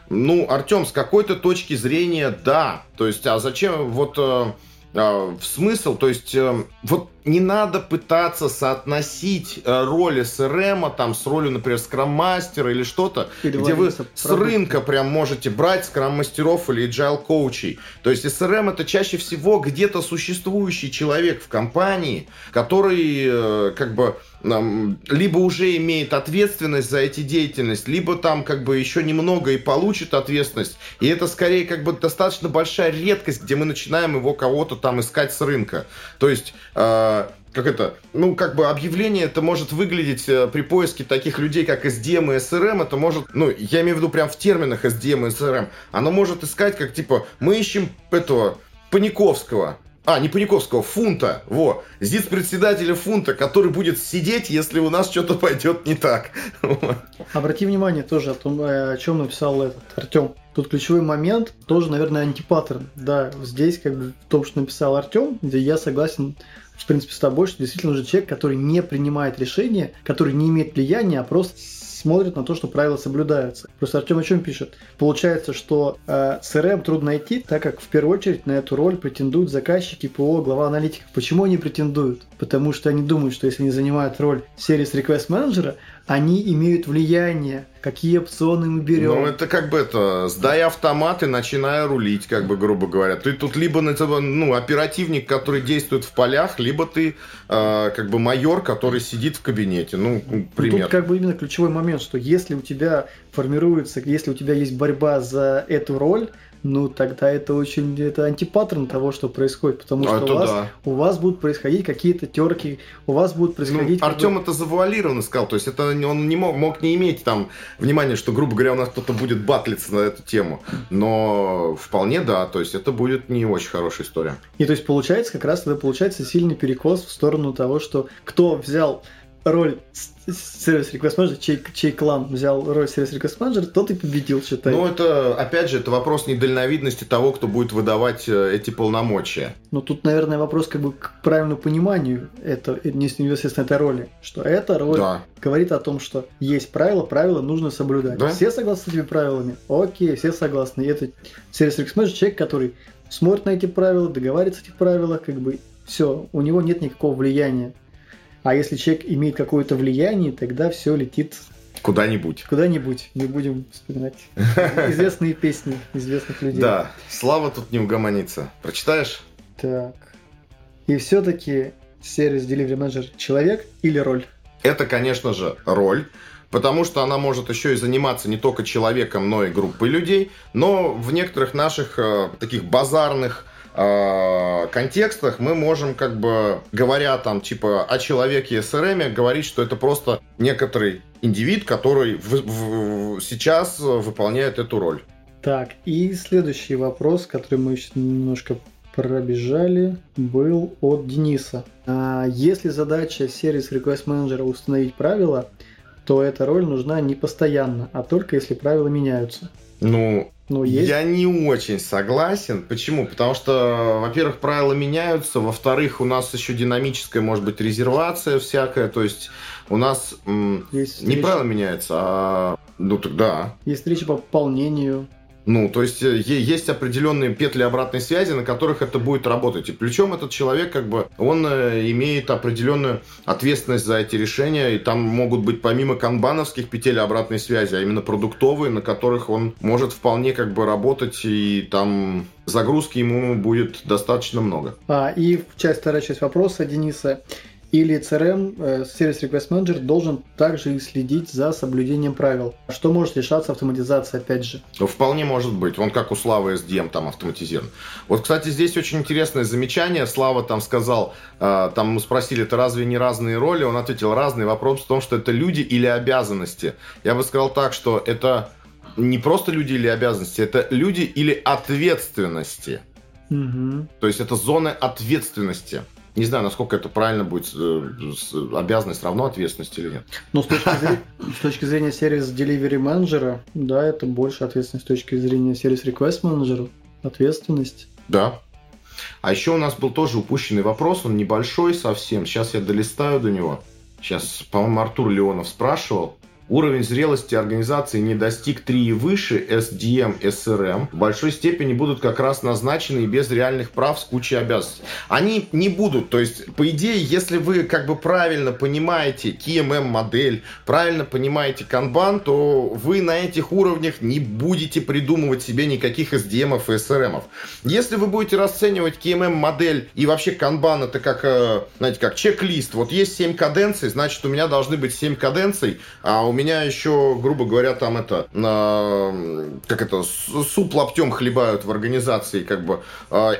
Ну, Артем, с какой-то точки зрения, да. То есть, а зачем вот э, в смысл, то есть, э, вот не надо пытаться соотносить э, роль СРМ там с ролью, например, скрам-мастера или что-то, где вы с рынка прям можете брать скрам-мастеров или agile коучей. То есть СРМ это чаще всего где-то существующий человек в компании, который э, как бы либо уже имеет ответственность за эти деятельность, либо там как бы еще немного и получит ответственность. И это скорее как бы достаточно большая редкость, где мы начинаем его кого-то там искать с рынка. То есть э, как это, ну, как бы объявление это может выглядеть э, при поиске таких людей, как SDM и SRM, это может, ну, я имею в виду прям в терминах SDM и SRM, оно может искать как, типа, мы ищем этого Паниковского, а, не Паниковского, Фунта, во, председателя Фунта, который будет сидеть, если у нас что-то пойдет не так. (laughs) Обрати внимание тоже о том, э, о чем написал этот Артем. Тут ключевой момент тоже, наверное, антипаттерн. Да, здесь как бы в том, что написал Артем, где я согласен в принципе, с тобой, что действительно уже человек, который не принимает решения, который не имеет влияния, а просто смотрит на то, что правила соблюдаются. Просто Артем о чем пишет? Получается, что э, CRM трудно найти, так как в первую очередь на эту роль претендуют заказчики ПО, глава аналитиков. Почему они претендуют? Потому что они думают, что если они занимают роль сервис request менеджера, они имеют влияние, какие опционы мы берем. Ну, это как бы это, сдай автомат и начинай рулить, как бы, грубо говоря. Ты тут либо ну, оперативник, который действует в полях, либо ты э, как бы майор, который сидит в кабинете. Ну, пример. Тут как бы именно ключевой момент, что если у тебя формируется, если у тебя есть борьба за эту роль, ну тогда это очень это антипаттерн того, что происходит, потому а что у вас, да. у вас будут происходить какие-то терки, у вас будут происходить. Ну, Артем это завуалированно сказал, то есть это он не мог, мог не иметь там внимания, что, грубо говоря, у нас кто-то будет батлиться на эту тему, но вполне да, то есть это будет не очень хорошая история. И то есть получается как раз это получается сильный перекос в сторону того, что кто взял роль сервис request manager, чей, чей клан взял роль сервис request manager, тот и победил, считай. Ну, это, опять же, это вопрос недальновидности того, кто будет выдавать э, эти полномочия. Ну, тут, наверное, вопрос как бы к правильному пониманию это, непосредственно этой роли. Что эта роль да. говорит о том, что есть правила, правила нужно соблюдать. Да? Все согласны с этими правилами? Окей, все согласны. И это сервис request manager человек, который смотрит на эти правила, договаривается о этих правилах, как бы все, у него нет никакого влияния а если человек имеет какое-то влияние, тогда все летит Куда-нибудь. Куда-нибудь. Не будем вспоминать (laughs) известные песни известных людей. Да, слава тут не угомонится. Прочитаешь? Так. И все-таки сервис Delivery Manager человек или роль? Это, конечно же, роль. Потому что она может еще и заниматься не только человеком, но и группой людей. Но в некоторых наших э, таких базарных э, контекстах мы можем, как бы, говоря там, типа, о человеке СРМ, говорить, что это просто некоторый индивид, который в, в, сейчас выполняет эту роль. Так, и следующий вопрос, который мы еще немножко пробежали, был от Дениса. А если задача сервис Request Manager установить правила, то эта роль нужна не постоянно, а только если правила меняются. Ну, ну, есть. Я не очень согласен. Почему? Потому что, во-первых, правила меняются, во-вторых, у нас еще динамическая, может быть, резервация всякая. То есть у нас есть не правила меняются, а ну тогда. Есть встреча по пополнению. Ну, то есть э, есть определенные петли обратной связи, на которых это будет работать. И причем этот человек, как бы, он э, имеет определенную ответственность за эти решения, и там могут быть помимо канбановских петель обратной связи, а именно продуктовые, на которых он может вполне как бы работать, и там загрузки ему будет достаточно много. А, и часть, вторая часть вопроса Дениса. Или CRM, э, Service Request Manager, должен также следить за соблюдением правил. Что может решаться автоматизация, опять же? Ну, вполне может быть. Вон как у Славы SDM там автоматизирован. Вот, кстати, здесь очень интересное замечание. Слава там сказал, э, там мы спросили, это разве не разные роли? Он ответил, разный вопрос в том, что это люди или обязанности. Я бы сказал так, что это не просто люди или обязанности, это люди или ответственности. Угу. То есть это зоны ответственности. Не знаю, насколько это правильно будет, э, обязанность равно ответственности или нет. Но с точки зрения, с точки зрения сервис Delivery менеджера, да, это больше ответственность с точки зрения сервис Request менеджера. Ответственность. Да. А еще у нас был тоже упущенный вопрос, он небольшой совсем. Сейчас я долистаю до него. Сейчас, по-моему, Артур Леонов спрашивал. Уровень зрелости организации не достиг 3 и выше, SDM, SRM, в большой степени будут как раз назначены и без реальных прав с кучей обязанностей. Они не будут, то есть, по идее, если вы как бы правильно понимаете KMM модель, правильно понимаете канбан, то вы на этих уровнях не будете придумывать себе никаких SDM и SRM. Если вы будете расценивать KMM модель и вообще канбан это как, э, знаете, как чек-лист, вот есть 7 каденций, значит, у меня должны быть 7 каденций, а у меня еще, грубо говоря, там это, как это, суп лаптем хлебают в организации, как бы.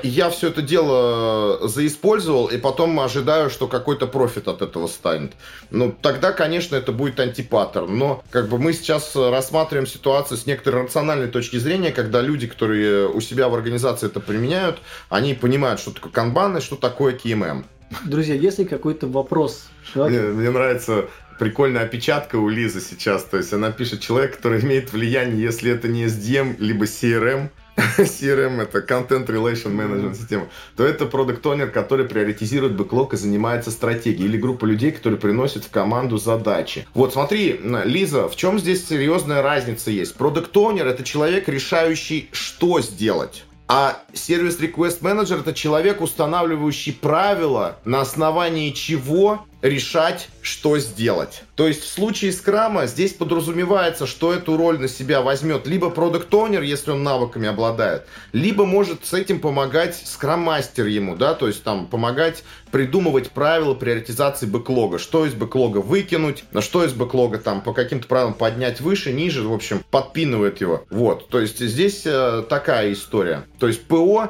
И я все это дело заиспользовал, и потом ожидаю, что какой-то профит от этого станет. Ну, тогда, конечно, это будет антипаттерн. Но, как бы, мы сейчас рассматриваем ситуацию с некоторой рациональной точки зрения, когда люди, которые у себя в организации это применяют, они понимают, что такое канбан и что такое KMM. Друзья, если какой-то вопрос... Мне, мне нравится прикольная опечатка у Лизы сейчас. То есть она пишет человек, который имеет влияние, если это не SDM, либо CRM, (laughs) CRM это Content Relation Management система, то это продукт Owner, который приоритизирует бэклог и занимается стратегией, или группа людей, которые приносят в команду задачи. Вот смотри, Лиза, в чем здесь серьезная разница есть? Продукт Owner это человек, решающий, что сделать. А сервис Request Manager это человек, устанавливающий правила, на основании чего решать, что сделать. То есть в случае скрама здесь подразумевается, что эту роль на себя возьмет либо продукт оунер если он навыками обладает, либо может с этим помогать скрам-мастер ему, да, то есть там помогать придумывать правила приоритизации бэклога, что из бэклога выкинуть, на что из бэклога там по каким-то правилам поднять выше, ниже, в общем, подпинывает его. Вот, то есть здесь э, такая история. То есть ПО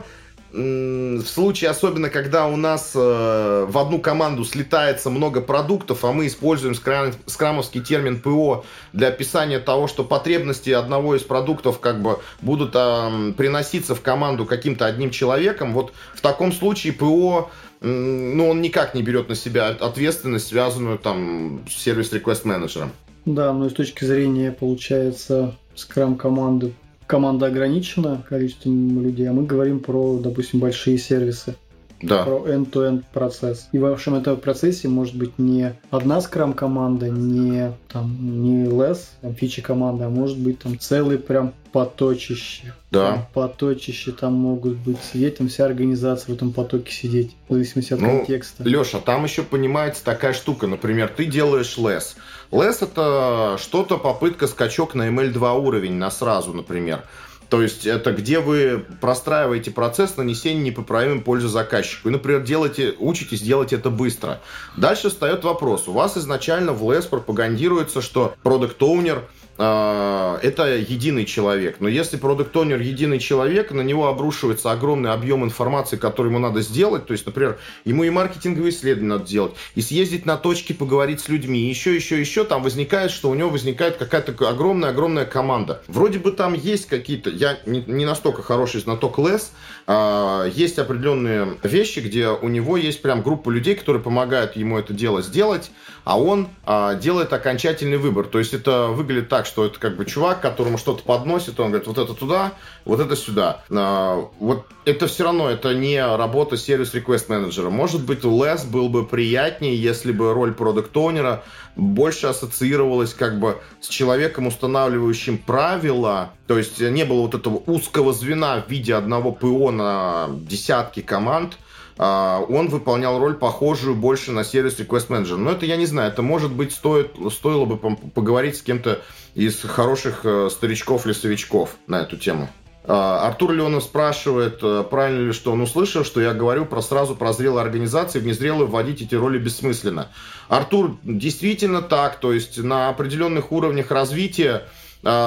в случае, особенно когда у нас э, в одну команду слетается много продуктов, а мы используем скрам, скрамовский термин ПО для описания того, что потребности одного из продуктов как бы будут э, приноситься в команду каким-то одним человеком, вот в таком случае ПО ну, он никак не берет на себя ответственность, связанную там с сервис-реквест-менеджером. Да, но и с точки зрения, получается, скрам-команды команда ограничена количеством людей, а мы говорим про, допустим, большие сервисы. Да. Про end-to-end процесс. И в общем этом процессе может быть не одна скрам-команда, не, там, не less, там, фичи команда, а может быть там целый прям поточище. Да. Там поточище там могут быть сидеть, там вся организация в этом потоке сидеть, в зависимости от ну, контекста. Леша, там еще понимается такая штука, например, ты делаешь less. Less это что-то, попытка скачок на ML2 уровень на сразу, например. То есть это где вы простраиваете процесс нанесения непоправимой пользы заказчику. И, например, делаете, учитесь делать это быстро. Дальше встает вопрос. У вас изначально в LES пропагандируется, что продукт оунер это единый человек. Но если продукт онер единый человек, на него обрушивается огромный объем информации, который ему надо сделать. То есть, например, ему и маркетинговые исследования надо делать, и съездить на точки, поговорить с людьми, еще, еще, еще. Там возникает, что у него возникает какая-то огромная-огромная команда. Вроде бы там есть какие-то, я не, не настолько хороший знаток лес, а, есть определенные вещи, где у него есть прям группа людей, которые помогают ему это дело сделать, а он а, делает окончательный выбор. То есть это выглядит так, что это как бы чувак, которому что-то подносит, он говорит, вот это туда, вот это сюда. А, вот это все равно, это не работа сервис request менеджера. Может быть, у Лес был бы приятнее, если бы роль продукт оунера больше ассоциировалась как бы с человеком, устанавливающим правила, то есть не было вот этого узкого звена в виде одного ПО на десятки команд, он выполнял роль похожую больше на сервис Request Manager. Но это я не знаю, это может быть стоит, стоило бы поговорить с кем-то из хороших э, старичков-лесовичков на эту тему. А, Артур Леонов спрашивает, э, правильно ли, что он услышал, что я говорю про сразу про зрелые организации, в незрелые вводить эти роли бессмысленно. Артур, действительно так, то есть на определенных уровнях развития а,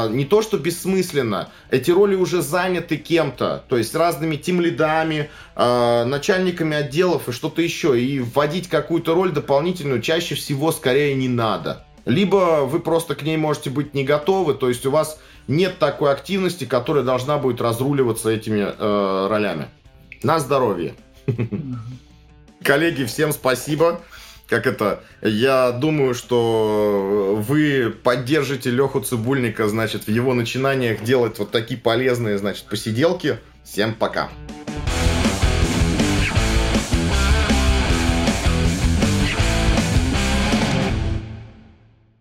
не то что бессмысленно, эти роли уже заняты кем-то, то есть разными тимлидами, э, начальниками отделов и что-то еще. И вводить какую-то роль дополнительную чаще всего скорее не надо. Либо вы просто к ней можете быть не готовы, то есть у вас нет такой активности, которая должна будет разруливаться этими э, ролями. На здоровье. Коллеги, всем спасибо как это, я думаю, что вы поддержите Леху Цибульника, значит, в его начинаниях делать вот такие полезные, значит, посиделки. Всем пока.